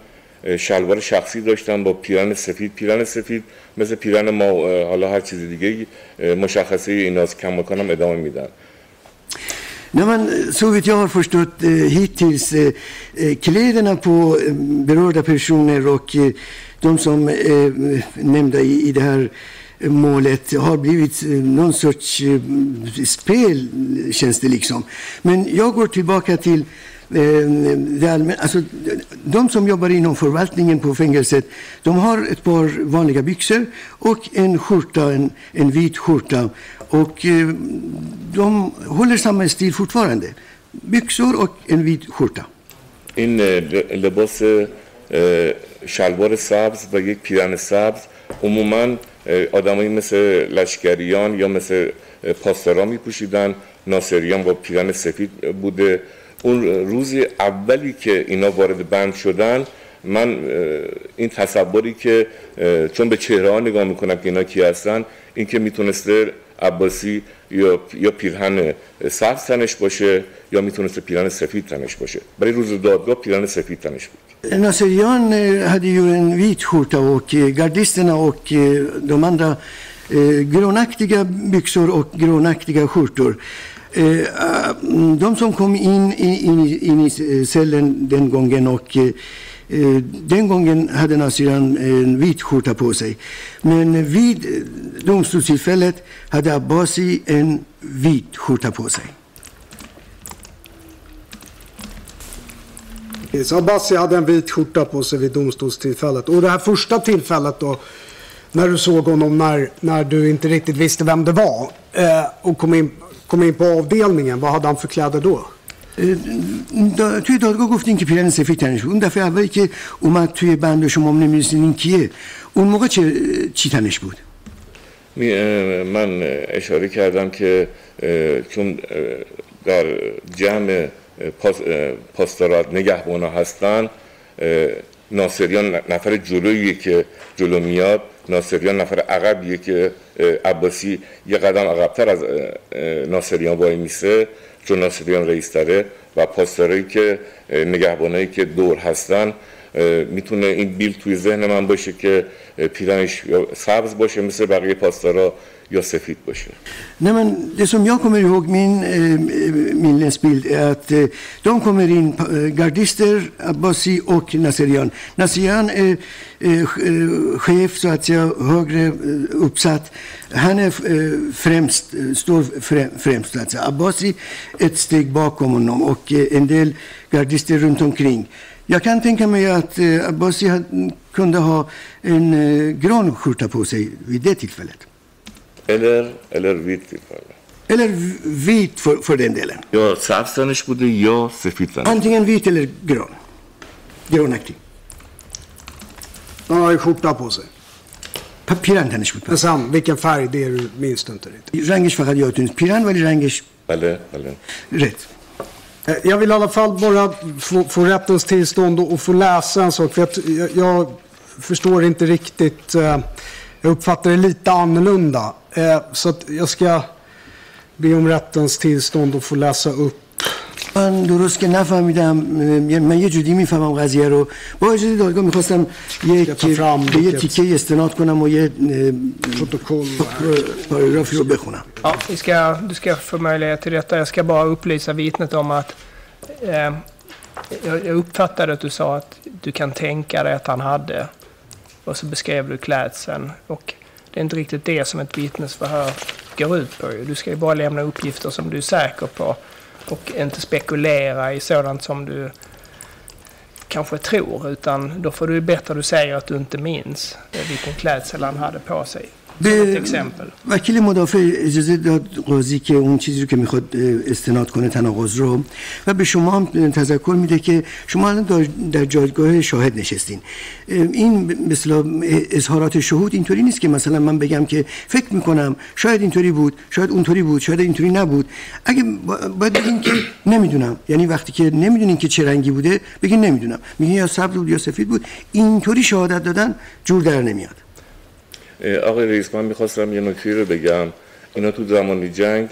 شلوار شخصی داشتن با پیرن سفید پیرن سفید مثل پیرن ما حالا هر چیز دیگه مشخصه ایناست کم مکانم ادامه میدن Nej, men så vitt jag har förstått eh, hittills, eh, eh, kläderna på eh, berörda personer och eh, de som eh, nämnda i, i det här eh, målet har blivit eh, någon sorts eh, spel, känns det liksom. Men jag går tillbaka till eh, det allmän, alltså, de som jobbar inom förvaltningen på fängelset, de har ett par vanliga byxor och en skjorta, en, en vit skjorta. Och eh, de håller samma stil fortfarande. Byxor och en vit skjorta. این اه، ل- لباس اه، شلوار سبز و یک پیرن سبز عموما آدمایی مثل لشکریان یا مثل اه، پاسدارا می پوشیدن ناصریان با پیرن سفید بوده اون روز اولی که اینا وارد بند شدن من این تصوری که چون به چهره ها نگاه می‌کنم که اینا کی هستن این که می‌تونسته عباسی یا یا پیرهن سبز تنش باشه یا می‌تونسته پیرهن سفید تنش باشه برای روز دادگاه پیرهن سفید تنش بود eh, hade ju en vit skjorta och gardisterna och de andra grönaktiga byxor och grönaktiga skjortor. Eh, eh, de som kom in, in, in i cellen den gången och eh, den gången hade Nasiran en vit skjorta på sig. Men vid domstolstillfället hade Abbasi en vit skjorta på sig. Så Abbasi hade en vit skjorta på sig vid domstolstillfället. Och det här första tillfället då, när du såg honom när, när du inte riktigt visste vem det var eh, och kom in, kom in på avdelningen, vad hade han för kläder då? توی دادگاه گفتین که پیرن سفید تنش بود اون دفعه اولی که اومد توی بند شما نمی‌دونستین کیه اون موقع چه چی تنش بود من اشاره کردم که چون در جمع پاسدارات نگهبانا هستن ناصریان نفر جلویی که جلو میاد ناصریان نفر عقبیه که عباسی یه قدم عقبتر از ناصریان وای میسه چون ناصریان رئیس داره و پاسدارایی که نگهبانایی که دور هستن می‌تونه این بیل توی ذهن من باشه که پیرنش سبز باشه مثل بقیه پاسدارا. یا سفید باشه Nej, men det som jag kommer ihåg, min eh, minnesbild, är att eh, de kommer in, eh, gardister, Abbasi och Naserian. Naserian är eh, chef, så att säga, högre eh, uppsatt. Han är eh, främst, står främst, så att säga. Abbasi ett steg bakom honom och en del gardister runt omkring. Jag kan tänka mig att eh, Abbasi kunde ha en eh, grön skjorta på sig vid det tillfället. Eller, eller vit tillfälle. Eller vit för, för den delen. Ja, سبزتنش بوده یا سفید Antingen vit eller grön. Grönaktig. Han har ju skjorta på sig. پیرن تنش بود. Men sen, vilken färg, det du, minns du inte riktigt. رنگش فقط یادتون نیست. پیرن ولی رنگش بله بله rätt. Eh, Jag vill i alla fall bara få, få rättens tillstånd och, och få läsa en sak. För jag, jag, jag förstår inte riktigt. Eh, jag uppfattar det lite annorlunda. Eh, så att jag ska be om rättens tillstånd och få läsa upp. من درست که نفهمیدم من یه جوری میفهمم قضیه رو با اجازه دادگاه میخواستم یک به یه تیکه استناد کنم و یه پاراگرافی رو بخونم Ja, vi ska, du ska få möjlighet till detta. Jag ska bara upplysa vittnet om att eh, jag, jag uppfattade att du sa att du kan tänka dig att han hade. och så beskrev du klädseln. Och det är inte riktigt det som ett vittnesförhör går ut på. Du ska ju bara lämna uppgifter som du är säker på. Och inte spekulera i sådant som du kanske tror. Utan då får du bättre du säger att du inte minns eh, vilken klädsel han hade på sig. به وکیل مدافع اجازه داد قاضی که اون چیزی رو که می‌خواد استناد کنه تناقض رو و به شما هم تذکر میده که شما الان در جایگاه شاهد نشستین. این مثلا اظهارات شهود اینطوری نیست که مثلا من بگم که فکر می‌کنم شاید اینطوری بود شاید اونطوری بود شاید اینطوری نبود. اگه باید بگین که نمی‌دونم. یعنی وقتی که نمی‌دونین که چه رنگی بوده بگین نمی‌دونم. میگین یا سبز بود یا سفید بود. اینطوری شهادت دادن جور در نمیاد. آقای رئیس من می‌خواستم یه نکته رو بگم اینا تو زمان جنگ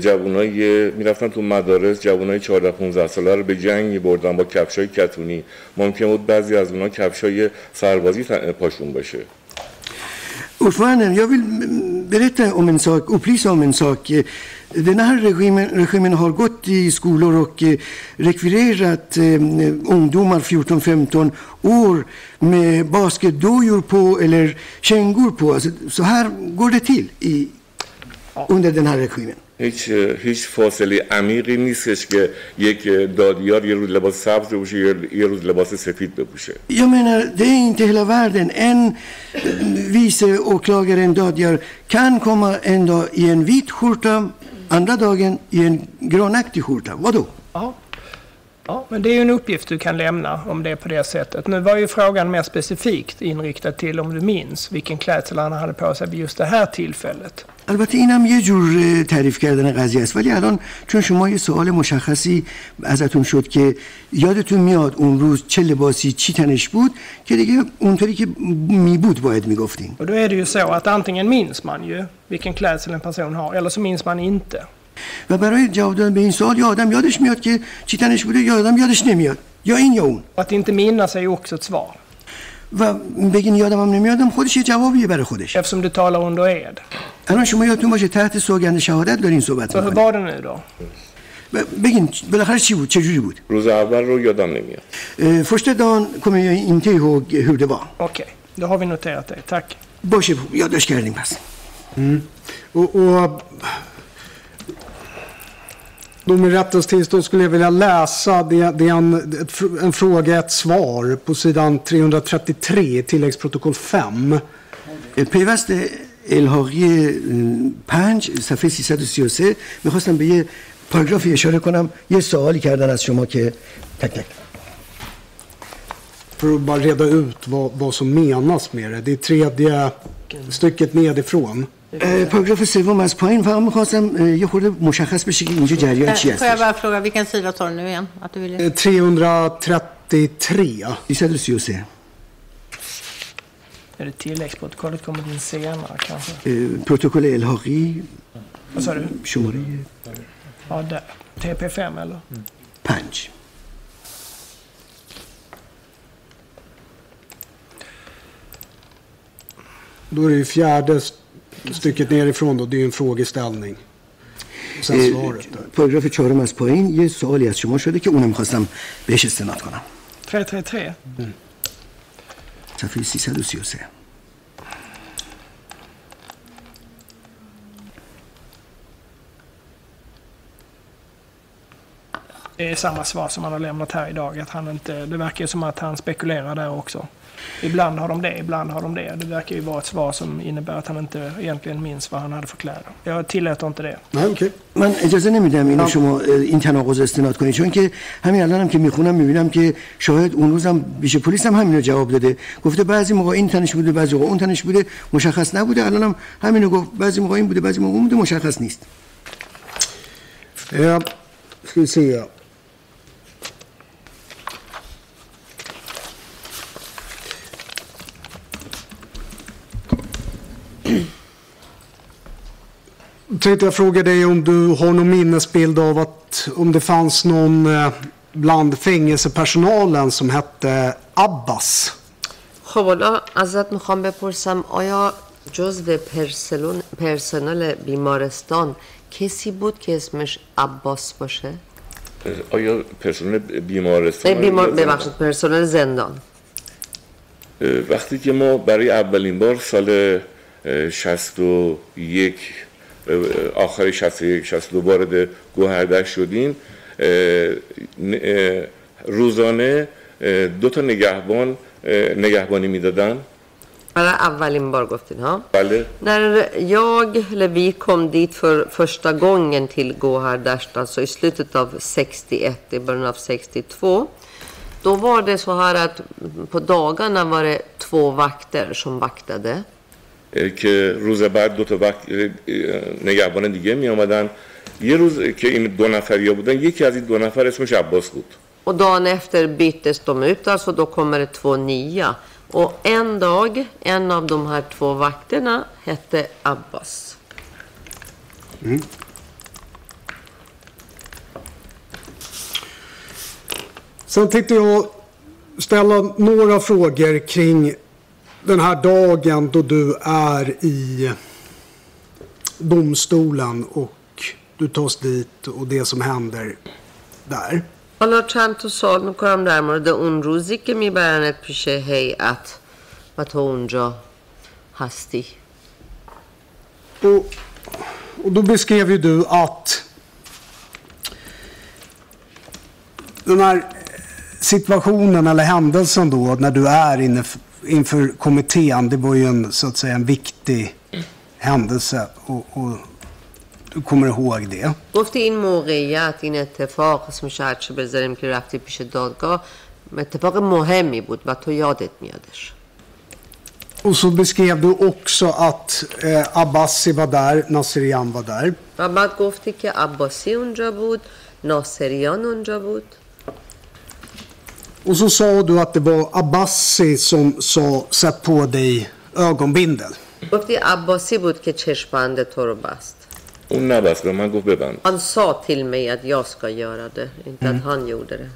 جوانای می‌رفتن تو مدارس جوانای 14 15 ساله رو به جنگ میبردن با کفشای کتونی ممکن بود بعضی از اونها کفشای سربازی پاشون باشه Ordföranden, jag vill berätta om en sak, upplysa om en sak. Den här regimen, regimen har gått i skolor och rekvirerat ungdomar 14-15 år med basketdojor på eller kängor på. Alltså, så här går det till i, under den här regimen. هیچ هیچ فاصله عمیقی نیستش که یک دادیار یه روز لباس سبز بپوشه یه روز لباس سفید بپوشه Jag menar, det är inte hela världen. En vice åklagare, en dadgör, kan komma en dag i en vit skjorta, andra dagen i en grönaktig skjorta. Vadå? Ja. Ja, men det är ju en uppgift du kan lämna om det är på det sättet. Nu var ju frågan mer specifikt inriktad till om du minns vilken klädsel han hade på sig vid just det här tillfället. البته اینم یه جور تعریف کردن قضیه است ولی الان چون شما یه سوال مشخصی ازتون شد که یادتون میاد اون روز چه لباسی چی تنش بود که دیگه اونطوری که می بود باید می‌گفتین Och då är det ju så att antingen minns man ju vilken klädsel en person har eller så minns man inte. و برای جواب دادن به این سوال یا آدم یادش میاد که چی تنش بوده یا آدم یادش نمیاد یا این یا اون Att inte minnas är ju också ett svar. و بگین یادم هم نمیادم خودش یه جوابیه برای خودش. Eftersom du talar under ed. الان شما یادتون باشه تحت سوگند شهادت دارین صحبت می‌کنین. var det nu då? بگین بالاخره چی بود؟ چه جوری بود؟ روز اول رو یادم نمیاد. första dagen kommer jag inte ihåg hur det var Okej, då har vi noterat det. Tack. باشه یادداشت کردیم پس. och då med rättens tillstånd skulle jag vilja läsa, det, det är en, ett, fr- en fråga, ett svar på sidan 333 i tilläggsprotokoll 5. پیوست الحاقی پنج صفحه 333 میخواستم به یه پاراگرافی اشاره کنم یه سوالی کردن از شما که تک تک För att bara reda ut vad, vad som menas med det. Det är tredje stycket nedifrån. اه، پاراگراف سوم از پایین فقط میخواستم اه، یه خورده مشخص بشه که اینجا جریان چی Eh, Får jag هست bara fråga, vilken sida tar du nu igen? Att du ville... Eh, 333. 333 Är det tilläggsprotokollet kommit in senare kanske? اه، پروتکل الحاقی Vad sa du? شماره Ja, där. TP5 eller? پنج Då är det ju fjärde st- stycket nerifrån då. Det är ju en frågeställning. Och sen svaret där. پاراگراف چهارم از پایین یه سوالی از شما شده که اونم میخواستم بهش استناد کنم 333? صفحه 333 Det är samma svar som han har lämnat här idag. Att han inte, det verkar ju som att han spekulerar där också. Ibland har de det, ibland har de det. Det verkar ju vara ett svar som innebär att han inte egentligen minns vad han hade för kläder. Jag tillåter inte det. Nej, okej. من اجازه نمیدم اینو شما این تناقض استناد کنید چون که همین الانم که می‌خونم می‌بینم که شاهد اون روزم بیش پلیس هم همینو جواب داده گفته بعضی موقع این تنش بوده بعضی موقع اون تنش بوده مشخص نبوده الانم همینو گفت بعضی موقع این بوده بعضی موقع اون بوده مشخص نیست Eh, ska vi se. Tänkte jag fråga dig om du har någon minnesbild av att om det fanns någon eh, bland fängelsepersonalen som hette Abbas? خب حالا ازت می‌خوام بپرسم آیا جزو پرسلون پرسنل بیمارستان کسی بود که اسمش عباس باشه؟ آیا پرسنل بیمارستان بیمار ببخشید پرسنل زندان وقتی که ما برای اولین بار سال اه، 61 اه، آخر 61 62 وارد گوهردشت شدیم روزانه دو تا نگهبان نگهبانی می‌دادن برای اولین بار گفتین ها بله När jag, eller vi kom dit för första gången till Gohardasht, alltså i slutet av 61, i början av 62, då var det så här att på dagarna var det två vakter som vaktade. که روز بعد دو تا وقت نگهبان دیگه می آمدن یه روز که این دو نفریا بودن یکی از این دو نفر اسمش عباس بود Och dagen efter byttes de ut, alltså då kommer det två nya. Och en dag, en av de här två vakterna hette Abbas. Sen tänkte jag ställa några frågor kring den här dagen då du är i domstolen och du tas dit och det som händer där. حالا چند تا سوال میکنم در مورد اون روزی که میبرنت پیش هیئت و تو اونجا هستی Och, och då beskrev ju du att den här situationen eller händelsen då när du är inne f- inför kommittén, det var ju en så att säga en viktig händelse och, och du kommer ihåg det. گفتی این موقعیت این اتفاق اسمش هرچی بذاریم که رفتی پیش دادگاه اتفاق مهمی بود و تو یادت میادش Och så beskrev du också att eh, Abbasi var där, Nasirian var där. و بعد گفتی که عباسی اونجا بود ناصریان اونجا بود Och så sa du att det var Abbasi som sa sätt på dig ögonbindel. گفتی عباسی بود که چشمبند تو رو بست اون نبست به من گفت ببند Han sa till mig att jag ska göra det, inte att han gjorde det.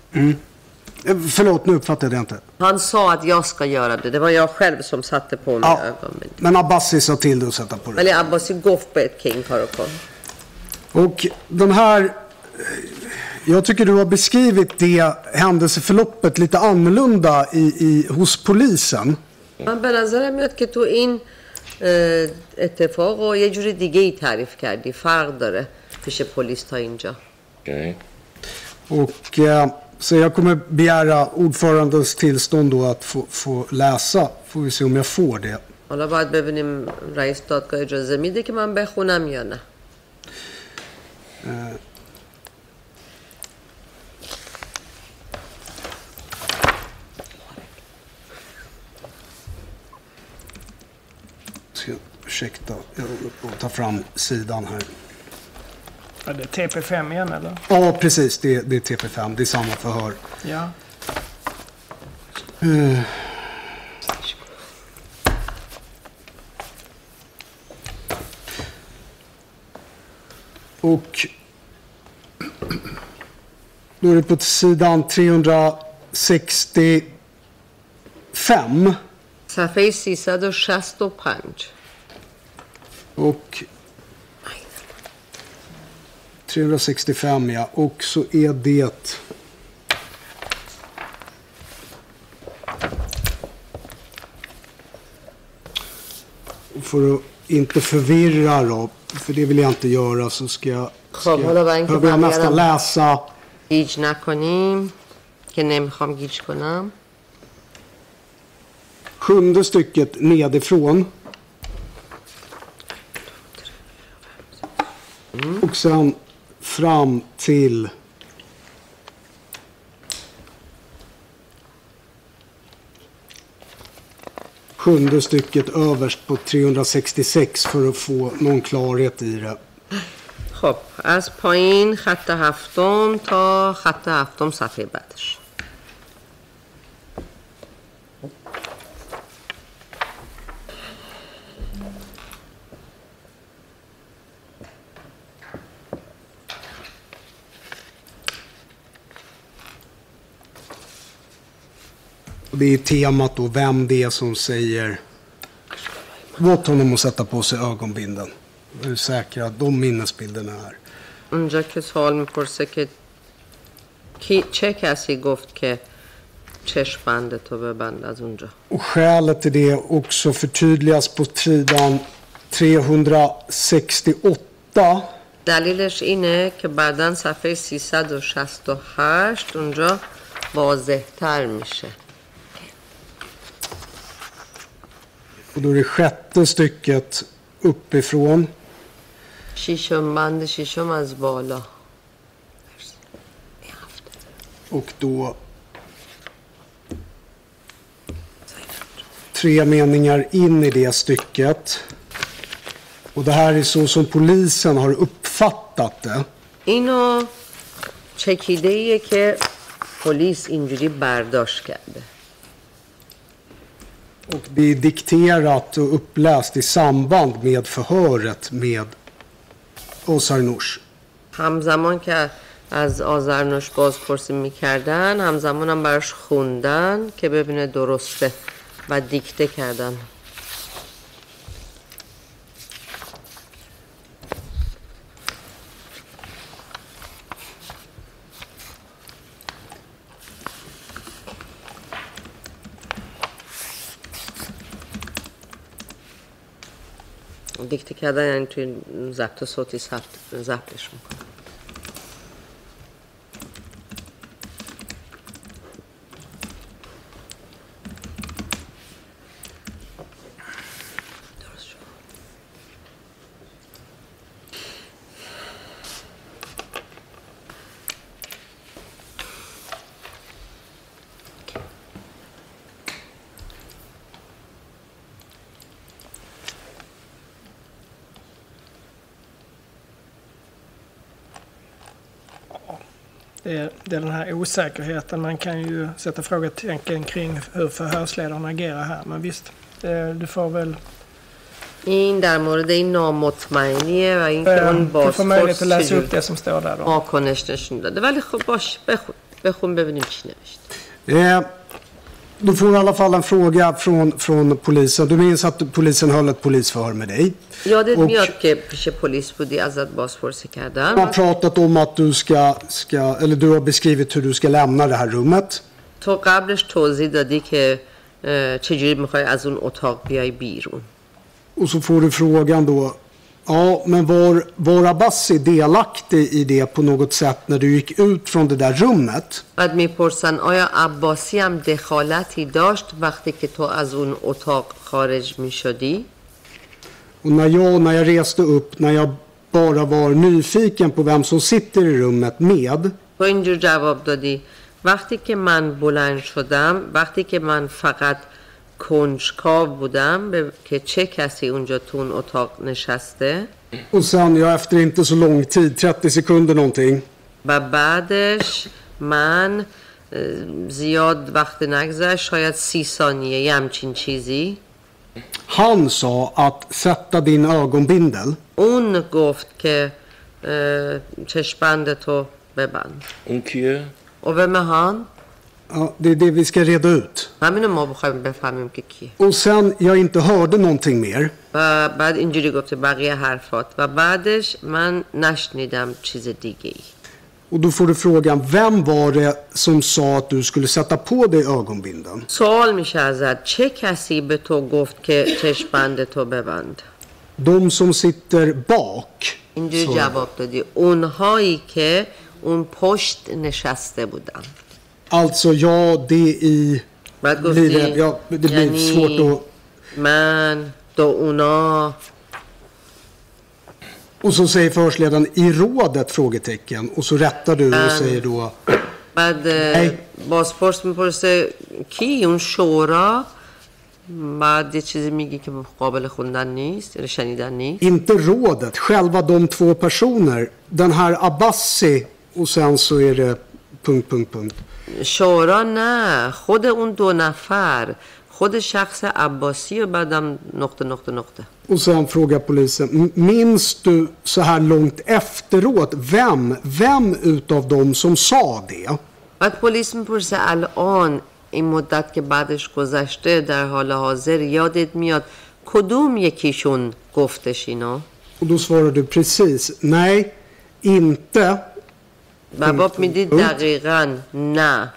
Eh, Förlåt, nu uppfattade jag inte. Han sa att jag ska göra det. Det var jag själv som satte på mig Ja, ögonbindel. men Abbasi sa till dig att sätta på dig. ولی عباسی گفت بهت که این کارو کن Och den här... eh, Jag tycker du har beskrivit det händelseförloppet lite annorlunda i, i, hos polisen. من به نظرم میاد که تو این اه، اتفاق رو یه جوری دیگه ای تعریف کردی فرق داره پیش پلیس تا اینجا Okej. Och, eh, så jag kommer begära ordförandens tillstånd då att få, få läsa. Får vi se om jag får det. حالا باید ببینیم رئیس دادگاه اجازه میده که من بخونم یا نه Eh. Ursäkta, jag håller på att ta fram sidan här. Är det TP5 igen eller? Ja, precis. Det, är, det är TP5. Det är samma förhör. Ja. Uh. Och då är det på sidan 365. Safej 365. Och 365 ja. Och så är det... Och För att inte förvirra då, för det vill jag inte göra, så ska jag... Ska خب حالا برای jag اینکه behöver jag nästan بقیه läsa گیج نکنیم که نمیخوام گیج کنم sjunde stycket nedifrån. Och sen fram till sjunde stycket överst på 366 för att få någon klarhet i det. خب از پایین خط هفتم تا خط هفتم صفحه بعدش Och det är temat då, vem det är som säger åt honom att sätta på sig ögonbindeln. Hur säkra de minnesbilderna är. اونجا که سوال میپرسه که کی چه کسی گفت که چشم بند تو ببند از اونجا Och skälet till det också förtydligas på sidan 368. دلیلش اینه که بعدا صفحه 368 اونجا واضح تر میشه Och då är det sjätte stycket uppifrån. شیشم بند شیشم از بالا Och då tre meningar in i det stycket. Och det här är så som polisen har uppfattat det. اینو چکیده ایه که پلیس اینجوری برداشت کرده Och det är dikterat och uppläst i samband med förhöret med Osarnoush. همزمان که از آزرنوش بازپرسی می‌کردن همزمان هم براش خوندن که ببینه درسته و دیکته کردن دیکته کردن یعنی توی ضبط صوتی ضبطش می‌کنن. Det är, det är den här osäkerheten. Man kan ju sätta frågetecken kring hur förhörsledaren agerar här. Men visst, det, du får väl... این در مورد این نامطمئنیه و اینکه eh, اون Du får möjlighet بازپرس att läsa چجور upp det som står där då. واکنش نشون داده ولی خب باش بخون بخون ببینیم چی نوشته Eh, du får i alla fall en fråga från, från polisen. Du minns att polisen höll ett polisförhör med dig. یادت Och- میاد که پیش پلیس بودی ازت بازپرسی De har کردم pratat om att du ska, ska, eller du har beskrivit hur du ska lämna det här rummet. تو قبلش توضیح دادی که اه، چجوری میخوای از اون اتاق بیای بیرون Och så får du frågan då, ja men var, var Abbasi delaktig i det på något sätt när du gick ut från det där rummet? بعد می‌پرسن آیا عباسی هم دخالتی داشت وقتی که تو از اون اتاق خارج می‌شدی؟ Och när jag, när jag reste upp, när jag bara var nyfiken på vem som sitter i rummet med, تو اینجور جواب دادی وقتی که من بلند شدم وقتی که من فقط کنجکاو بودم به که چه کسی اونجا تو اون اتاق نشسته. [CLEARS THROAT] Och sen, ja efter inte så lång tid, 30 sekunder någonting, و بعدش من زیاد وقت نگذشت شاید سی ثانیه یه همچین چیزی. Han sa att sätta din ögonbindel. اون گفت که اه، چشمبند تو ببند. اون کیه؟ و به مهان. Ja, det är det vi ska reda ut. همینو ما بخوایم بفهمیم که کیه Och sen jag inte hörde någonting mer. و بعد اینجوری گفته بقیه حرفات و بعدش من نشنیدم چیز دیگه ای Och då får du frågan, vem var det som sa att du skulle sätta på dig ögonbindeln? سوال میشه ازت چه کسی به تو گفت که چشمبند تو ببند De som sitter bak. اینجوری Så. جواب دادی اونهایی که اون پشت نشسته بودن Alltså ja, det i... بعد Blir گفتی det, ja, det blir یعنی svårt att... من دو اونا Och så säger förhörsledaren i rådet? frågetecken. Och så rättar du och säger då... بعد اه، بازپرس میپرسه کی اون شورا بعد یه چیزی میگی که قابل خوندن نیست یا شنیدن نیست Inte rådet, själva de två personer. Den här Abbasi och sen så är det... Punkt, punkt, punkt. شورا نه خود اون دو نفر خود شخص عباسی و بعدم نقطه نقطه نقطه. Och sen frågar polisen, "M- minns du så här långt efteråt vem, vem utav dem som sa det? بعد پلیس می‌پرسه الان این مدت که بعدش گذشته در حال حاضر یادت میاد کدوم یکیشون گفتش اینو Och då svarar du precis, nej, inte, جواب می‌دید دقیقا نه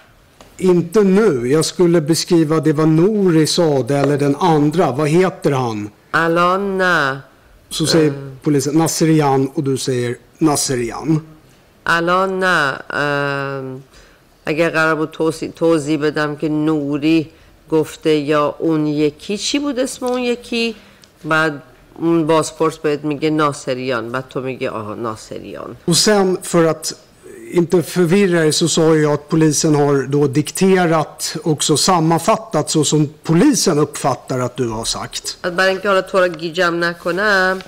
inte nu. Jag skulle beskriva det var Nori sade eller den andra. Vad heter han? نه Så säger polisen Nasserian och du säger Nasserian. نه ام، اگر قرار بود توضیح, بدم که نوری گفته یا اون یکی چی بود اسم اون یکی بعد اون بازپرس بهت میگه ناصریان بعد تو میگه آها ناصریان Och sen för att inte förvirra dig så sa jag att polisen har då dikterat också sammanfattat så som polisen uppfattar att du har sagt. بعد برای اینکه حالا تو رو گیجم نکنم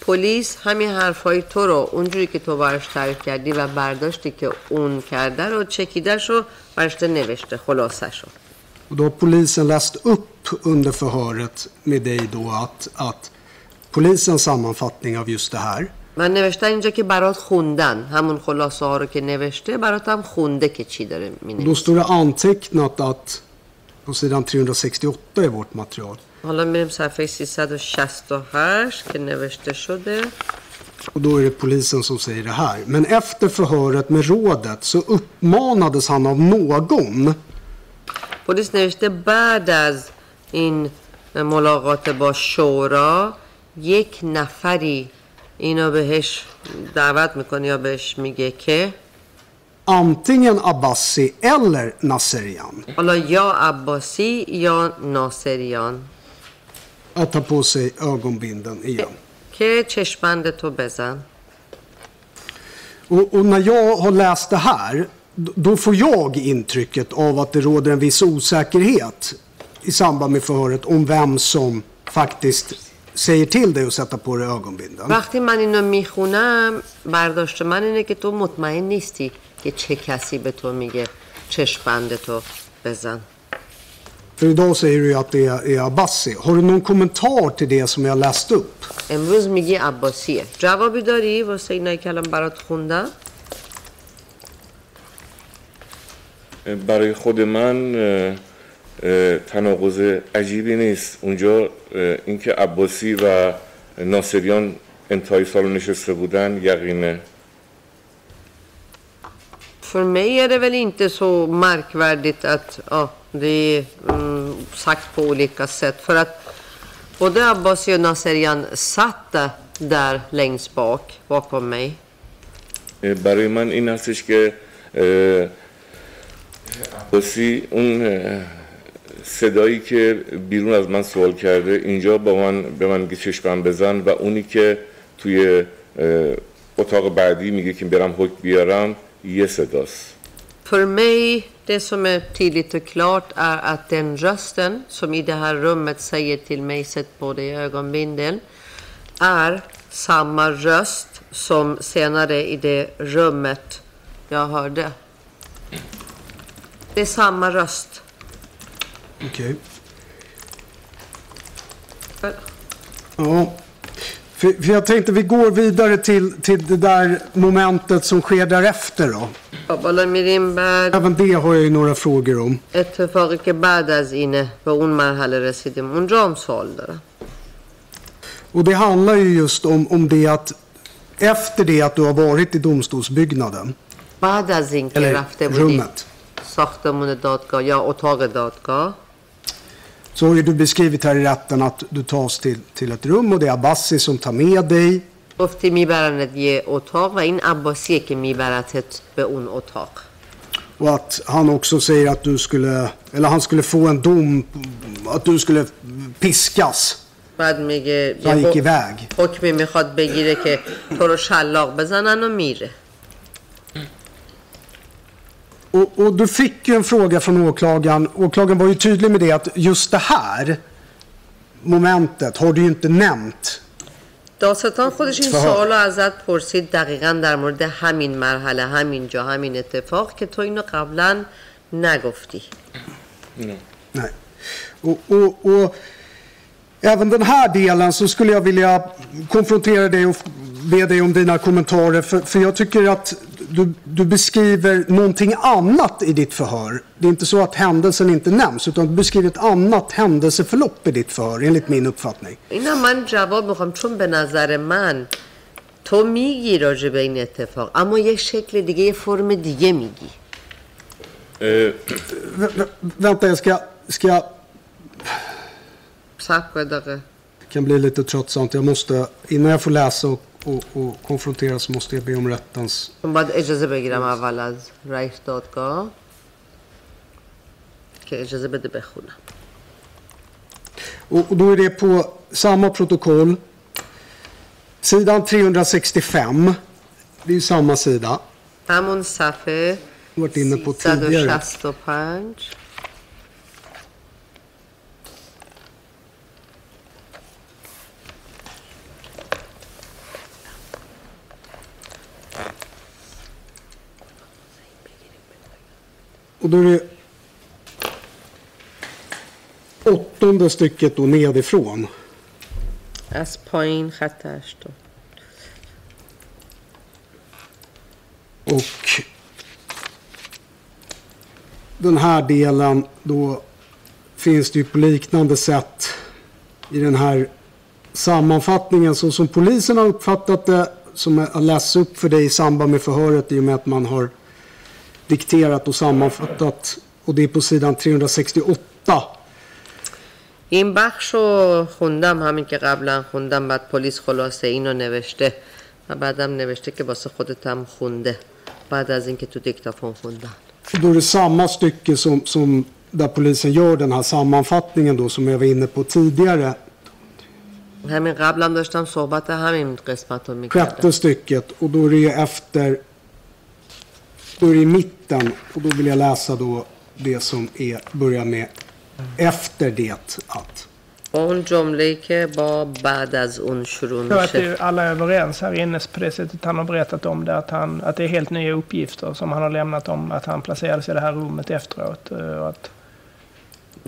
پلیس همین حرفای تو رو اونجوری که تو براش تعریف کردی و برداشتی که اون کرده رو چکیدش رو براش نوشته خلاصه شو Och då har polisen läst upp under förhöret med dig då att, att polisens sammanfattning av just det här. من نوشتن اینجا که برات خوندن. همون خلاصه ها رو که نوشته برات هم خونده که چی داره Och مینه då står det antecknat att på sidan 368 i vårt material. حالا میریم صفحه 368 که نوشته شده. Och då är det polisen som säger det här. Men efter förhöret med rådet så uppmanades han av någon پلیس نوشته بعد از این ملاقات با شورا یک نفری اینو بهش دعوت میکنه یا بهش میگه که antingen Abbasi eller Nasserian حالا یا عباسی یا ناصریان att ta på sig ögonbindeln igen. که چشمند تو بزن Och, och när jag har läst det här, d- då får jag intrycket av att det råder en viss osäkerhet i samband med förhöret om vem som faktiskt säger till dig att sätta på dig ögonbindeln. وقتی من اینو می‌خونم برداشت من اینه که تو مطمئن نیستی که چه کسی به تو میگه چشمند تو بزن För idag säger du ju att det är, Abbasi. Har du någon kommentar till det som jag läst upp? امروز میگی عباسیه جوابی داری واسه اینایی که الان برات خوندم برای خود من تناقض عجیبی نیست اونجا اینکه عباسی و ناصریان انتهای سال نشسته بودن یقینه För mig är det väl inte så märkvärdigt att ja, det är mm, sagt på olika sätt. För att både Abbasi och Naserian satt där längst bak, bakom mig. برای من این هستش که اه، عباسی اون صدایی که بیرون از من سوال کرده اینجا با من به من میگه چشمم بزن و اونی که توی اتاق بعدی میگه که برم حکم بیارم یه صداست För mig, det som är tydligt och klart är att den rösten som i det här rummet säger till mig, sätt på dig ögonbindeln, är samma röst som senare i det rummet jag hörde. Det är samma röst. Okej. Ja. För, för jag tänkte vi går vidare till, till det där momentet som sker därefter då. خب حالا میریم بعد Även det har jag ju några frågor om. اتفاقی که بعد از اینه به اون مرحله رسیدیم اونجا هم سوال دارم Och det handlar ju just om, om det att efter det att du har varit i domstolsbyggnaden, بعد از اینکه eller رفته بودیم rummet, ساختمون دادگاه یا اتاق دادگاه så har ju du beskrivit här i rätten att du tas till, till ett rum och det är Abbasi som tar med dig. گفتی میبرنت یه اتاق و این عباسیه که میبرتت به اون اتاق Och att han också säger att du skulle, eller han skulle få en dom, att du skulle piskas. بعد میگه Så han یه gick حک- iväg. حکمی میخواد بگیره که تو رو شلاق بزنن و میره Och, och du fick ju en fråga från åklagaren. Åklagaren var ju tydlig med det att just det här momentet har du ju inte nämnt. داستان خودش این فهم. سوال رو ازت پرسید دقیقا در مورد همین مرحله همین جا همین اتفاق که تو اینو قبلا نگفتی Nej. Och, och, och även den här delen så skulle jag vilja konfrontera dig och be dig om dina kommentarer. För, för jag tycker att du, du beskriver någonting annat i ditt förhör. Det är inte så att händelsen inte nämns utan du beskriver ett annat händelseförlopp i ditt förhör enligt min uppfattning. اینا من جواب میخوام چون به نظر من تو میگی راجع به این اتفاق اما یه شکل دیگه یه فرم دیگه میگی اه، Vä- vä- vänta, jag ska, ska صبر کن دقیقه kan bli lite tröttsamt. Jag måste, innan jag får läsa och, och, och konfrontera så måste jag be om rättens من باید اجازه بگیرم اول از رئیس دادگاه که اجازه بده بخونم Och, och då är det på samma protokoll. Sidan 365. Det är ju samma sida. همون صفحه Jag har varit inne på tidigare. 365 Och då är det åttonde stycket då nedifrån. از پایین خط هشتم Och den här delen då finns det ju på liknande sätt i den här sammanfattningen så som polisen har uppfattat det som jag läst upp för dig i samband med förhöret i och med att man har dikterat och sammanfattat och det är på sidan 368 این بخش رو خوندم همین که قبلا خوندم بعد پلیس خلاصه اینو نوشته و بعدم نوشته که واسه خودت هم خونده بعد از اینکه تو دیکتافون خوندن Och då är det samma stycke som, som där polisen gör den här sammanfattningen då som jag var inne på tidigare. همین قبلم داشتم صحبت همین قسمت رو میکردم Sjätte stycket och då är det ju efter, då är det i mitten och då vill jag läsa då det som är, börjar med efter det att. اون جمله که با بعد از اون شروع Jag tror att میشه det, alla är överens här inne på det sättet han har berättat om det. Att, han, att det är helt nya uppgifter som han har lämnat om att han placerades i det här rummet efteråt. eh, Och att, ولی خب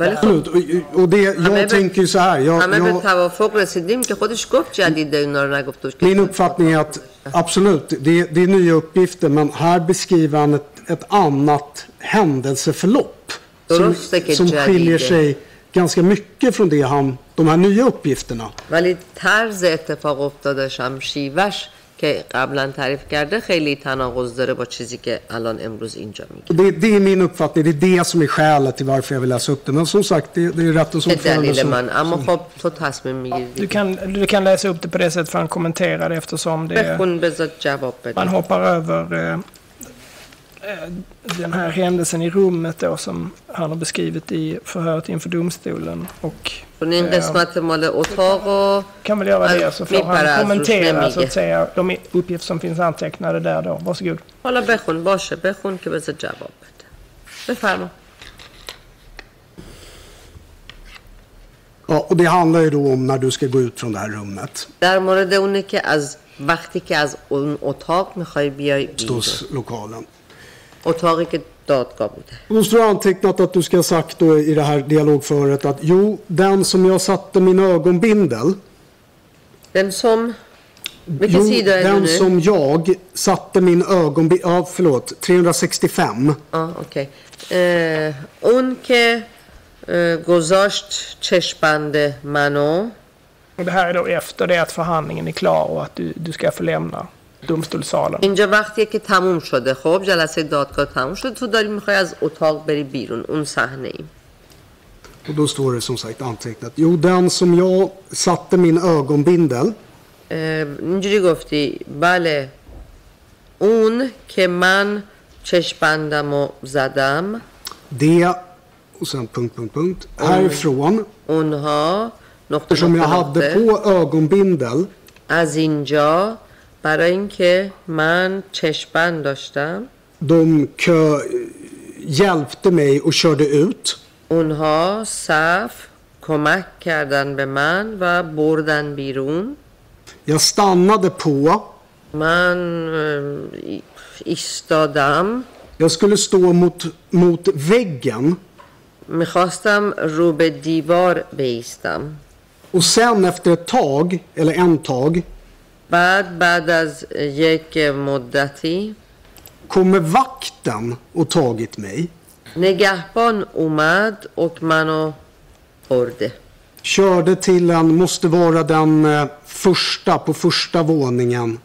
Absolut. Och, och det, همه jag به- tänker ju så här. Jag, همه به jag, توافق رسیدیم که خودش گفت جدید اینا رو نگفت min uppfattning är att absolut, det, det är nya uppgifter men här beskriver han ett, ett annat händelseförlopp. Som, درسته که som skiljer جدیده. sig ganska mycket från det han, de här nya uppgifterna. ولی طرز اتفاق افتادش هم شیوش که قبلا تعریف کرده خیلی تناقض داره با چیزی که الان امروز اینجا میگه Och det, det är min uppfattning, det är det som är skälet till varför jag vill läsa upp det. Men som sagt, det, det är rättens چه ordförande دلیل som... من اما خب تو تصمیم میگیری Du kan, du kan läsa upp det på det sättet för han kommenterade eftersom det, بخون بذار جواب man بده hoppar över eh, eh, den här händelsen i rummet då som han har beskrivit i förhöret inför domstolen. Och چون این eh, قسمت مال اتاق و kan väl göra det så får میپره han از روش kommentera så نمیگه att säga de uppgifter som finns antecknade där då. Varsågod. حالا بخون باشه بخون که بذار جواب بده بفرما Ja, och det handlar ju då om när du ska gå ut från det här rummet. در مورد اونه که از وقتی که از اون اتاق میخوای بیای بیرون Domstolslokalen. اتاقی که datgapet. Måste du ha antecknat att du ska ha sagt då i det här dialogföret att jo, den som jag satte min ögonbindel. Den som? Vilken jo, sida är den du nu? som jag satte min ögonbindel, ja förlåt, 365. Ja, okej. Okay. Eh, unke eh, gozasht cheshbande mano. Och det här är då efter det att förhandlingen är klar och att du, du ska få lämna. Domstolssalen. اینجا وقتیه که تموم شده خب جلسه دادگاه تموم شد تو داری می‌خوای از اتاق بری بیرون اون صحنه ای Och då står det som sagt antecknat. Jo, den som jag satte min ögonbindel. اه، اینجوری گفتی بله اون که من چشپندم و زدم Det och sen punkt, punkt, punkt. Härifrån. اونها نقطه Eftersom jag نقطه hade نقطه på ögonbindel. از اینجا برای اینکه من چشپند داشتم De kö, hjälpte mig och körde ut. اونها صف کمک کردن به من و بردن بیرون Jag stannade på. من اه، ای- ایستادم Jag skulle stå mot, mot väggen. میخواستم رو به دیوار بیستم Och sen efter ett tag, eller en tag, بعد بعد از یک مدتی kommer vakten och tagit mig. نگهبان اومد و منو برده Körde till en, måste vara den eh, första, på första våningen.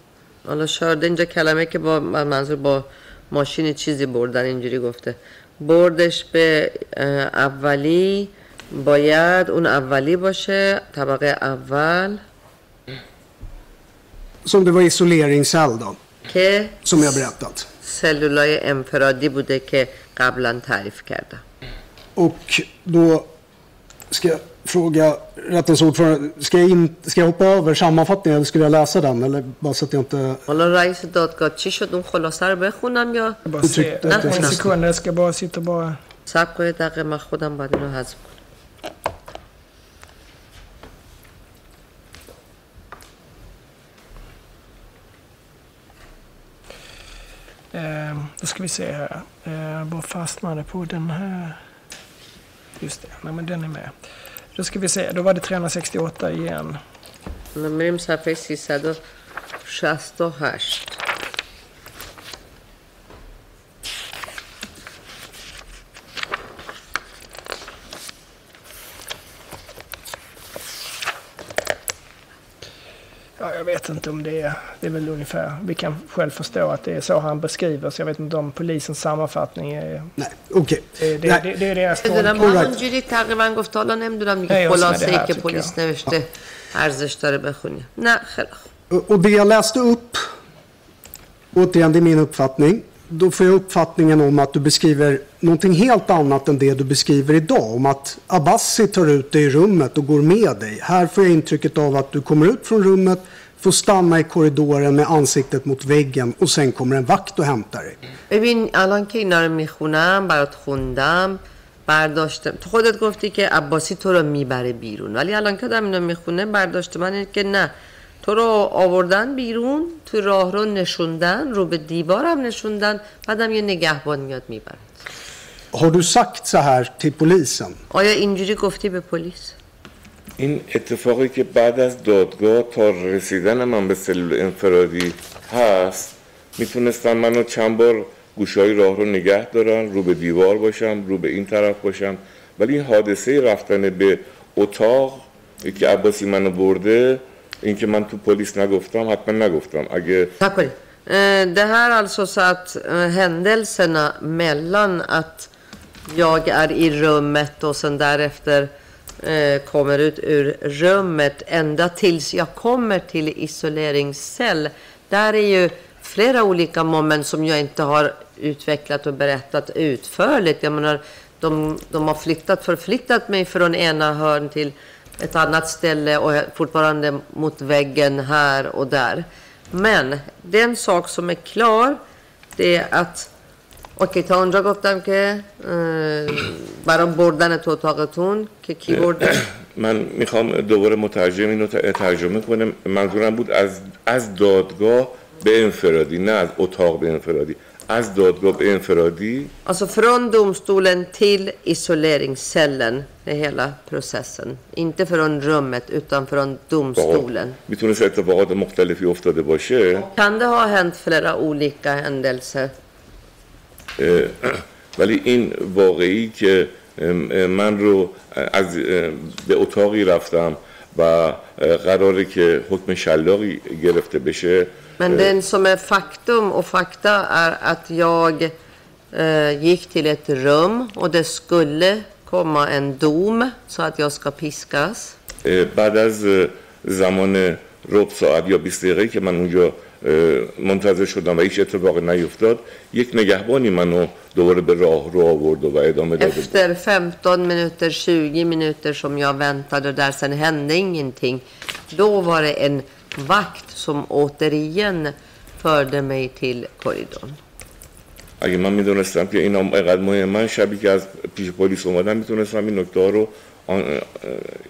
حالا شارده اینجا کلمه که با من- منظور با ماشین چیزی بردن اینجوری گفته بردش به اولی باید اون اولی باشه طبقه اول Som det var isoleringscell då, که som jag berättat. سلولای انفرادی بوده که قبلا تعریف کردم Och då ska jag fråga rättens ordförande, ska jag, in, ska jag hoppa över sammanfattningen eller skulle jag läsa den? Eller bara så att jag inte... حالا رئیس دادگاه چی شد اون خلاصه رو بخونم یا Jag bara se, tyckte att det en känns- sekund, jag ska bara sitta bara... سب کنید دقیقه من خودم باید اینو حذف کنم Eh, då ska vi se här. Eh, var fast man på den här. Just det, nej men den är med. Då ska vi se, då var det 368 igen. Numerem sa 568. Ja, jag vet inte om det är, det är väl ungefär, vi kan själv förstå att det är så han beskriver, så jag vet inte om polisens sammanfattning är... Nej, okej. Det, det, Nej. det, det är deras میدونم tolkning. همونجوری تقریبا گفت حالا نمیدونم نه، دیگه یا اسم خلاصه ده ای هر که tycker پلیس jag. نوشته ارزش داره بخونی نه خیلی خوب Och och det jag läste upp, återigen det är min uppfattning, då får jag uppfattningen om att du beskriver någonting helt annat än det du beskriver idag. Om att Abbasi tar ut dig i rummet och går med dig. Här får jag intrycket av att du kommer ut från rummet, får stanna i korridoren med ansiktet mot väggen och sen kommer en vakt och hämtar dig. ببین الان که اینا رو میخونم برات خوندم برداشتم تو خودت گفتی که عباسی تو رو میبره بیرون ولی الان که دارم اینو میخونه برداشت من اینه که نه تو رو آوردن بیرون تو راه رو نشوندن رو به دیوارم نشوندن بعدم یه نگهبان میاد می‌بره Har du sagt så här till polisen? آیا اینجوری گفتی به پلیس؟ این اتفاقی که بعد از دادگاه تا رسیدن من به سلول انفرادی هست می‌تونستن منو چند بار گوشای راه رو نگه دارن رو به دیوار باشم رو به این طرف باشم ولی این حادثه رفتن به اتاق که عباسی منو برده این که من تو پلیس نگفتم حتما نگفتم اگه Tack för det. Eh, Det här alltså så att eh, händelserna mellan att jag är i rummet och sen därefter eh, kommer ut ur rummet ända tills jag kommer till isoleringscell. Där är ju flera olika moment som jag inte har utvecklat och berättat utförligt. Jag menar, de, de har flyttat, förflyttat mig från ena hörn till ett annat ställe och fortfarande mot väggen här och där. Men den sak som är klar, det är att اوکی تا اونجا گفتم که اه، برای بردن تو اتاقتون که کی برده من می‌خوام دوباره مترجم اینو ترجمه کنم. منظورم بود از از دادگاه به انفرادی نه از اتاق به انفرادی. از دادگاه به انفرادی Alltså från domstolen till isoleringscellen, är hela processen. Inte från rummet utan från domstolen. می‌تونست اتفاقات مختلفی افتاده باشه Kan det ha hänt flera olika händelser? ولی این واقعی که من رو از به اتاقی رفتم و قراره که حکم شلاقی گرفته بشه Men den som är faktum och fakta är att jag eh, gick till ett rum och det skulle komma en dom så att jag ska piskas. اه، بعد از اه، زمان ربع ساعت یا 20 دقیقه که من اونجا اه، منتظر شدم و هیچ اتفاقی نیفتاد یک نگهبانی منو دوباره به راه رو آورد و ادامه داده بود. Efter 15 minuter, 20 minuter som jag väntade där, sen hände ingenting. Då var det en vakt som återigen förde mig till korridorn. اگه من می‌دونستم که اینا اینقدر مهمن شبی که از پیش پلیس اومدم می‌تونستم این نکته رو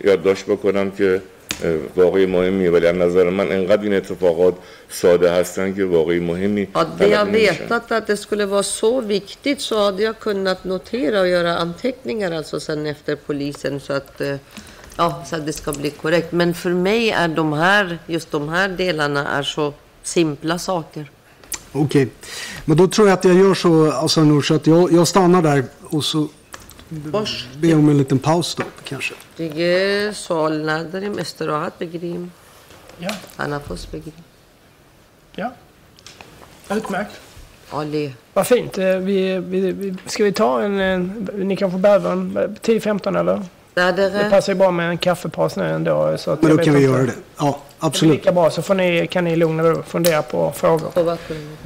یادداشت بکنم که واقعی مهمیه ولی از نظر من انقدر این اتفاقات ساده هستن که واقعی مهمی Hade jag vetat att det skulle vara så viktigt så hade jag kunnat notera och göra anteckningar alltså sen efter polisen så att, ja, så att det ska bli korrekt. Men för mig är de här, just de här delarna är så simpla saker. Okej. Men då tror jag att jag gör så, alltså Nour, så att jag, jag stannar där och så Boş. ber jag om en liten paus då kanske. دیگه سوال نداریم استراحت بگیریم Ja, تنفس بگیریم ja. Utmärkt. عالی Vad fint. Eh, Vi, vi, vi, ska vi ta en, en... Ni kanske behöver en 10-15 eller? ده Det دقیقه passar ju bra med en kaffepaus nu ändå. Så att Men jag då vet kan vi inte. göra det. Ja, Det är absolut. lika bra så får ni, kan ni i lugn och ro fundera på frågor. صحبت کنیم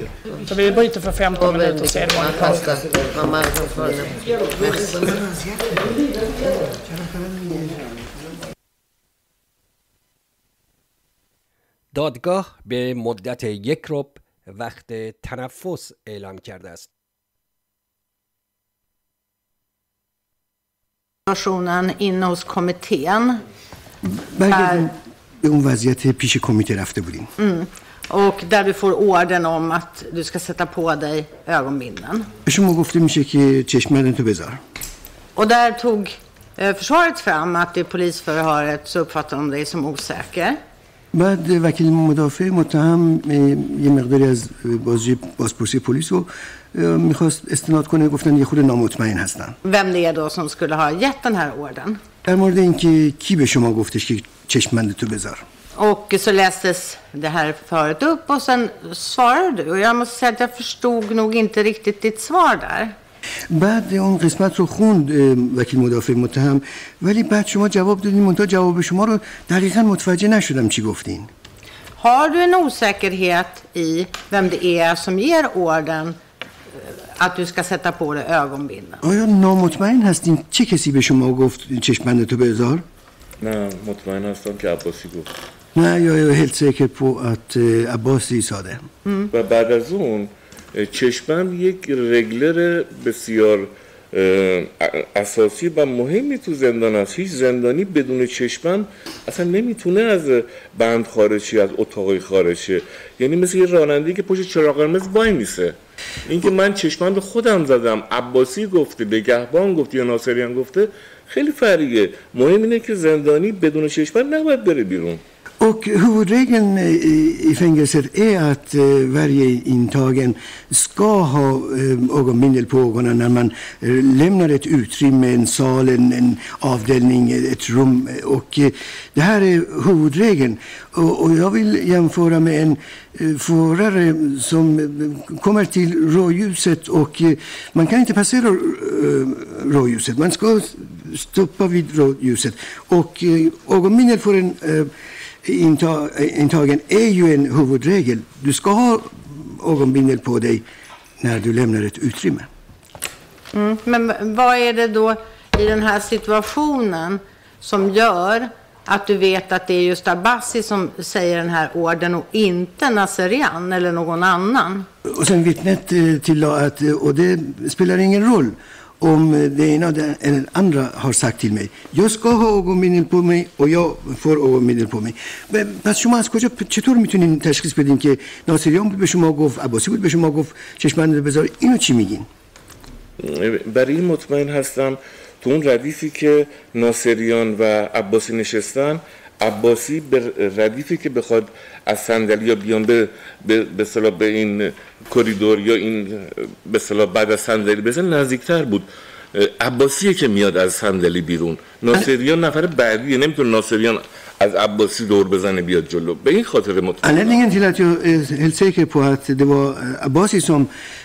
Så vi bryter för 15 minuter من sedvanlig paus. خسته من مغزم دادگاه به مدت یک رب وقت تنفس اعلام کرده است. situationen inne hos kommittén. برگردیم به اون وضعیت پیش کمیته رفته بودیم Och där du får orden om att du ska sätta på dig ögonbindeln. به شما گفته میشه که چشمندن تو بذار Och där tog eh, försvaret fram att i polisförhöret så uppfattar de dig som osäker. بعد وکیل مدافع متهم اه، یه مقداری از اه، بازجویی بازپرسی پلیس رو اه، می‌خواست استناد کنه گفتن یه خود نامطمئن هستن Vem det som skulle ha gett den här orden. در مورد اینکه کی به شما گفتش که چشمند تو بذار Och så lästes det här förhöret upp och sen svarade du. Och jag måste säga att jag förstod nog inte riktigt ditt svar där. بعد اون قسمت رو خوند وکیل مدافع متهم ولی بعد شما جواب دادین منتها جواب شما رو دقیقا متوجه نشدم چی گفتین Har du en osäkerhet i vem det är som ger orden eh, att du ska sätta på dig ögonbindeln? آیا نامطمئن هستین چه کسی به شما گفت چشمند تو بذار نه مطمئن هستم که عباسی گفت نه jag är helt säker på att eh, Abbasi sa det. و بعد از اون چشمند یک رگلر بسیار اساسی و مهمی تو زندان است. هیچ زندانی بدون چشمند اصلا نمی‌تونه از بند خارج شه از اتاقی خارج شه یعنی مثل یه راننده که پشت چراغ قرمز وای میسه. اینکه من چشمند رو خودم زدم. عباسی گفته نگهبان گفته یا ناصریان گفته خیلی فرقه مهم اینه که زندانی بدون چشمند نباید بره بیرون. Och huvudregeln i, i fängelset är att eh, varje intagen ska ha eh, ögonbindel på ögonen när man eh, lämnar ett utrymme, en sal, en, en avdelning, ett rum. Och eh, det här är huvudregeln. Och, och jag vill jämföra med en eh, förare som eh, kommer till rådjuset och eh, man kan inte passera rådljuset. rådjuset. Man ska stoppa vid rådjuset. Och ögonbindel får en inta, intagen är ju en huvudregel. Du ska ha ögonbindel på dig när du lämnar ett utrymme. Mm. Men vad är det då i den här situationen som gör att du vet att det är just Abbasi som säger den här orden och inte Naserian eller någon annan? Och sen vittnet eh, tillade att, eh, och det spelar ingen roll om det ena eller andra har sagt till mig jag ska ha ögonbindel på mig och jag får ögonbindel på mig پس شما از کجا چطور می‌تونین تشخیص بدین که ناصریان بود به شما گفت عباسی بود به شما گفت چشمند بذار اینو چی میگین؟ برای این مطمئن هستم تو اون ردیفی که ناصریان و عباسی نشستن عباسی به ردیفی که بخواد از صندلی یا بیان به به به, صلاح به این کریدور یا این به صلاح بعد از صندلی بزن نزدیکتر بود. عباسیه که میاد از صندلی بیرون. ناصریان نفر بعدیه نمی‌تونه ناصریان از عباسی دور بزنه بیاد جلو به این خاطر مطمئن Anledningen till att jag är helt säker på att det var Abbasi som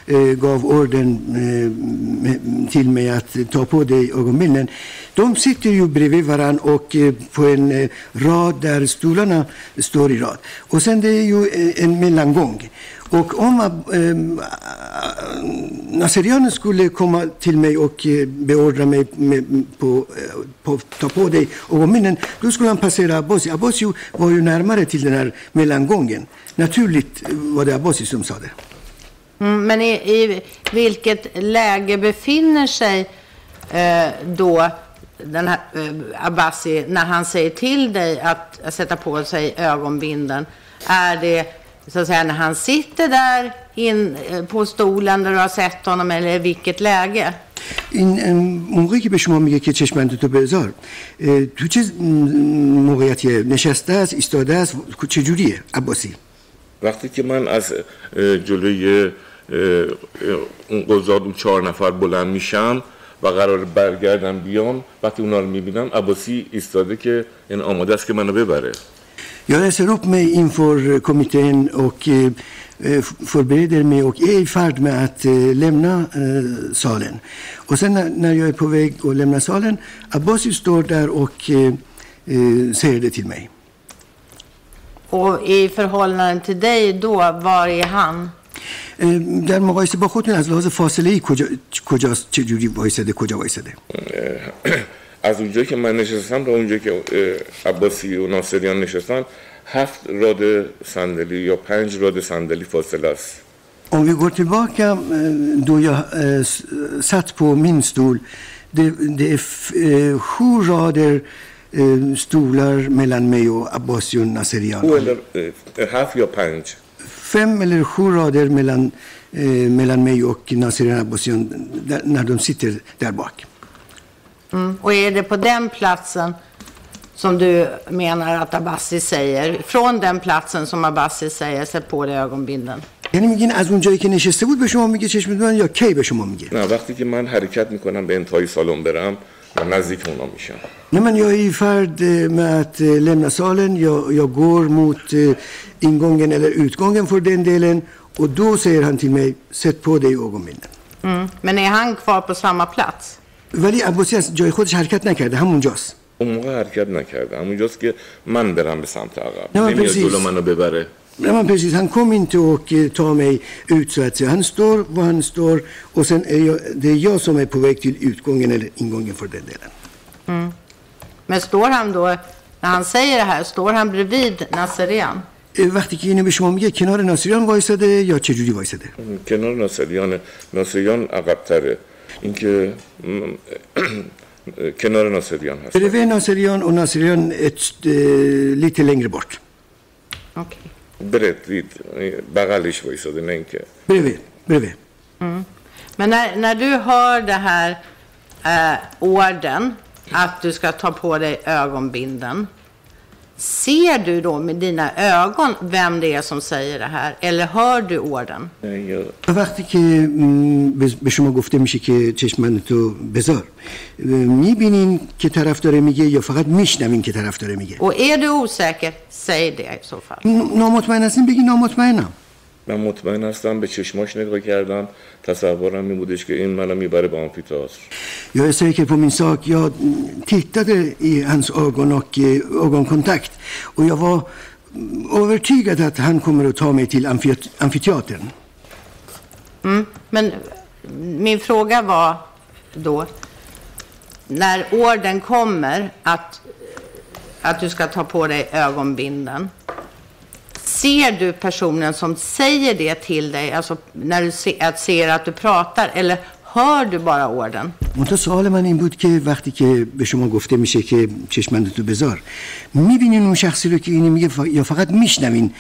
eh, gav orden eh, till mig att ta på dig ögonbindeln. De sitter ju bredvid varann och eh, på en eh, rad där stolarna står i rad. Och sen det är ju eh, en mellangång. Och om eh, eh Nasserianen skulle komma till mig och eh, beordra mig med, på, eh, på ta på dig ögonbindeln, då skulle han passera Abbasi. Abbasi var ju närmare till den här mellangången. Naturligt var det Abbasi som sa det. Mm, men i, i vilket läge befinner sig eh, då den här eh, Abbasi när han säger till dig att sätta på sig ögonbindeln? Är det så att säga när han sitter där in, på stolen där du har sett honom eller i vilket läge? این موقعی که به شما میگه که چشمند تو بذار تو چه موقعیتیه؟ نشسته است ایستاده است؟ چه جوریه عباسی. وقتی که من از جلوی اون قضات اون چهار نفر بلند میشم و قرار برگردم بیام وقتی اونا رو می‌بینم عباسی ایستاده که این آماده است که منو ببره. Jag reser upp mig inför kommittén och eh, förbereder mig och är i färd med att eh, lämna eh, salen. Och sen när, när jag är på väg att lämna salen, Abbasi står där och eh, eh, säger det till mig. Och i förhållande till dig då, var är han? در مقایسه با خودتون از لحاظ فاصله ای کجا کجاست چه جوری وایساده کجا وایساده از اونجایی که من نشستم تا اونجایی که عباسی و ناصریان نشستن هفت راد صندلی یا پنج راد صندلی فاصله است Om vi går tillbaka då jag satt på min stol. Det, det är sju rader stolar mellan mig och Abbasi och Nasserian. هفت یا پنج Fem eller sju rader mellan, mellan mig och Nasserian Abbasi när de sitter där bak. Mm. Och är det på den platsen som du menar att Abbasi säger, från den platsen som Abbasi säger, sätt på dig ögonbindeln? یعنی میگین از اون جایی که نشسته بود به شما میگه چشم من یا کی به شما میگه نه وقتی که من حرکت میکنم به انتهای سالن برم من نزدیک اونا میشم Nej, men jag är i färd med att lämna salen. Jag, jag går mot ingången eller utgången för den delen. Och då säger han till mig, sätt på dig ögonbindeln. Mm. Men är han kvar på samma plats? ولی عباسی از جای خودش حرکت نکرده همونجاست اون موقع حرکت نکرده همونجاست که من برم به سمت عقب نمیاد precis. جلو منو ببره Nej, men precis. Han kom inte och eh, tar mig ut så att säga. Han står var han står och sen är jag, det är jag som är på väg till utgången eller ingången för den delen. Mm. Men står han då, när han säger det här, står han bredvid Nasserian? Eh, وقتی که اینو به شما میگه کنار ناصریان وایساده یا چه جوری وایساده کنار ناصریان ناصریان عقبتره اینکه م- کنار ناصریان هست Bredvid Nasserian och Nasserian ett, eh, lite längre bort. Okej. برید بغلش وایساده نه اینکه Bredvid, bredvid. Mm. Men när, när du hör det här eh, orden, att du ska ta på dig ögonbinden, Ser du då med dina ögon vem det är som säger det här? Eller hör du orden? وقتی که به شما گفته میشه که چشمن تو بذار می‌بینین که طرف داره میگه یا فقط میشنوین که طرف داره میگه Och är du osäker, säg det i så fall. نامطمئن هستین بگی نامطمئنم من مطمئن هستم به چشماش نگاه کردم تصورم این بودش که این منو میبره به آمفیتئاتر Jag är säker på min sak. Jag mm, tittade i hans ögon och eh, ögonkontakt. Och jag var mm, övertygad att han kommer att ta mig till amfit- amfiteatern. Mm. Men min fråga var då, när orden kommer att, att du ska ta på dig ögonbinden, ser du personen som säger det till dig, alltså när du se, att ser att du pratar, eller hör du bara orden? منتها سوال من این بود که وقتی که به شما گفته میشه که چشمند تو بذار میبینین اون شخصی رو که اینو میگه ف- یا فقط میشنوین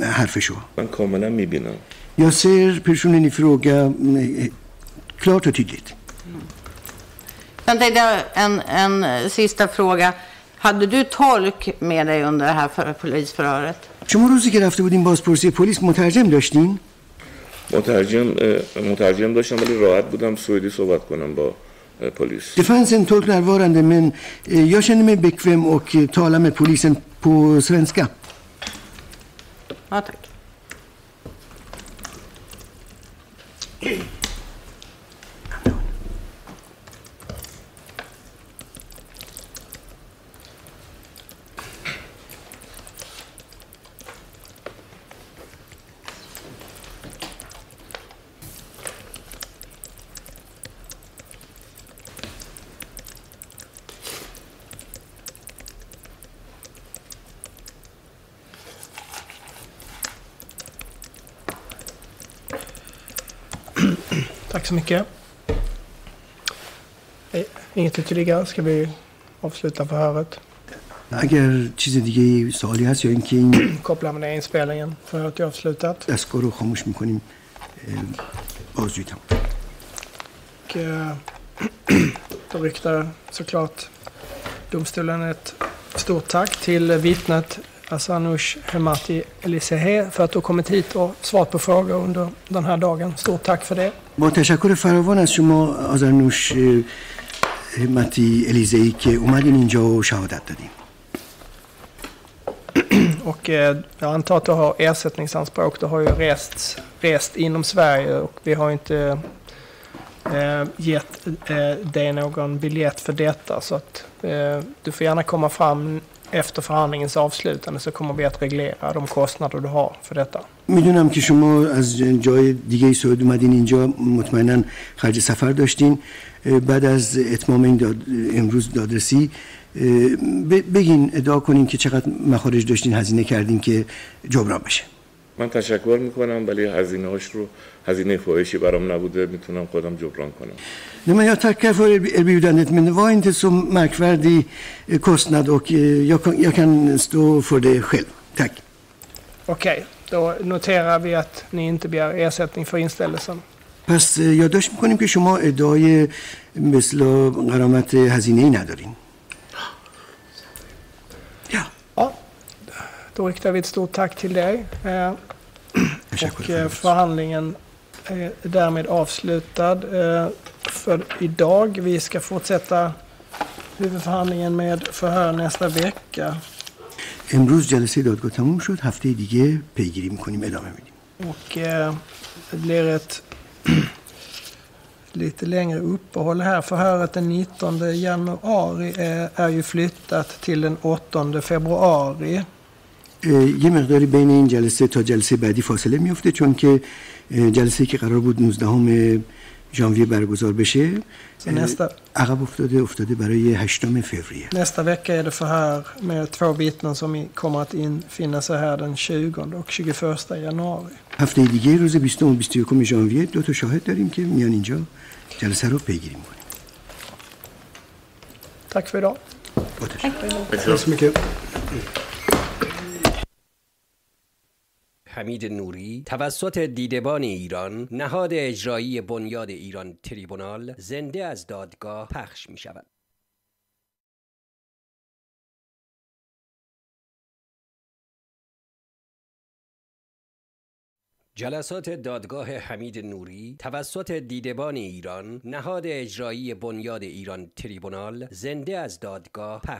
اه، حرفشو من کاملا میبینم Jag ser personen i fråga mm, klart och tydligt. Sen tänkte jag en, en sista fråga. Hade du tolk med dig under det här för, polisförhöret? شما روزی که رفته بودین بازپرسی پلیس مترجم داشتین؟ مترجم مترجم داشتم ولی راحت بودم سوئدی صحبت کنم با پلیس Det fanns en tolk närvarande men jag kände mig bekväm och talade med polisen på svenska. Ja, tack. Tack så mycket. Eh, Inget ytterligare. Ska vi avsluta förhöret? اگر چیز دیگه سوالی هست یا اینکه این Koppla med det inspelningen. Förhöret är avslutat. دستگاه رو خاموش میکنیم بازجویی تمام Och, eh, då riktar såklart domstolen ett stort tack till vittnet Asanush Hemati Elisehe för att du har kommit hit och svarat på frågor under den här dagen. Stort tack för det. با تشکر فراوان از شما آزرنوش اه، همتی الیزهی که اومدین اینجا و شهادت دادیم Och eh, jag antar att du har ersättningsanspråk. Du har ju rest, rest inom Sverige och vi har ju inte eh, gett eh, dig någon biljett för detta. Så att eh, du får gärna komma fram efter förhandlingens avslutande så kommer vi att reglera de kostnader du har för detta. می‌دونم که شما از جای دیگه سعود اومدین اینجا مطمئنا خرج سفر داشتین. بعد از اتمام این داد امروز دادرسی بگین ادعا کنین که چقدر مخارج داشتین هزینه کردین که جبران بشه. من تشکر می‌کنم ولی هزینه هاش رو هزینه فاحشی برام نبوده می‌تونم خودم جبران کنم. Nej, men jag tackar för erbjudandet men det var inte så märkvärdig eh, kostnad och eh, jag kan, jag kan stå för det själv. Tack. Okej, då noterar vi att ni inte begär ersättning för inställelsen. پس اه، یادداشت میکنیم که شما ادعای مثل قرامت هزینه ای ندارین Då riktar vi ett stort tack till dig. Eh, och eh, förhandlingen är därmed avslutad eh, för idag. Vi ska fortsätta huvudförhandlingen med förhör nästa vecka. امروز جلسه دادگاه تموم شد هفته دیگه پیگیری میکنیم ادامه میدیم Och eh, det blir ett [CLEARS THROAT] lite längre uppehåll här. Förhöret den 19 januari är, är ju flyttat till den 8 februari. اه، یه مقداری بین این جلسه تا جلسه بعدی فاصله میفته چون که اه، جلسه که قرار بود 19 ژانویه برگزار بشه نسته... عقب افتاده افتاده برای هشتم فوریه. نستا وکه ایده فهر می تو بیتنا سمی کمات این فینه سه هر دن 20 و 21 جنوری هفته دیگه روز 20 و 21 ژانویه دو تا شاهد داریم که میان اینجا جلسه رو پیگیری می‌کنیم. تک فیدا. بسم الله. حمید نوری توسط دیدبان ایران نهاد اجرایی بنیاد ایران تریبونال زنده از دادگاه پخش می شود. جلسات دادگاه حمید نوری توسط دیدبان ایران نهاد اجرایی بنیاد ایران تریبونال زنده از دادگاه پخش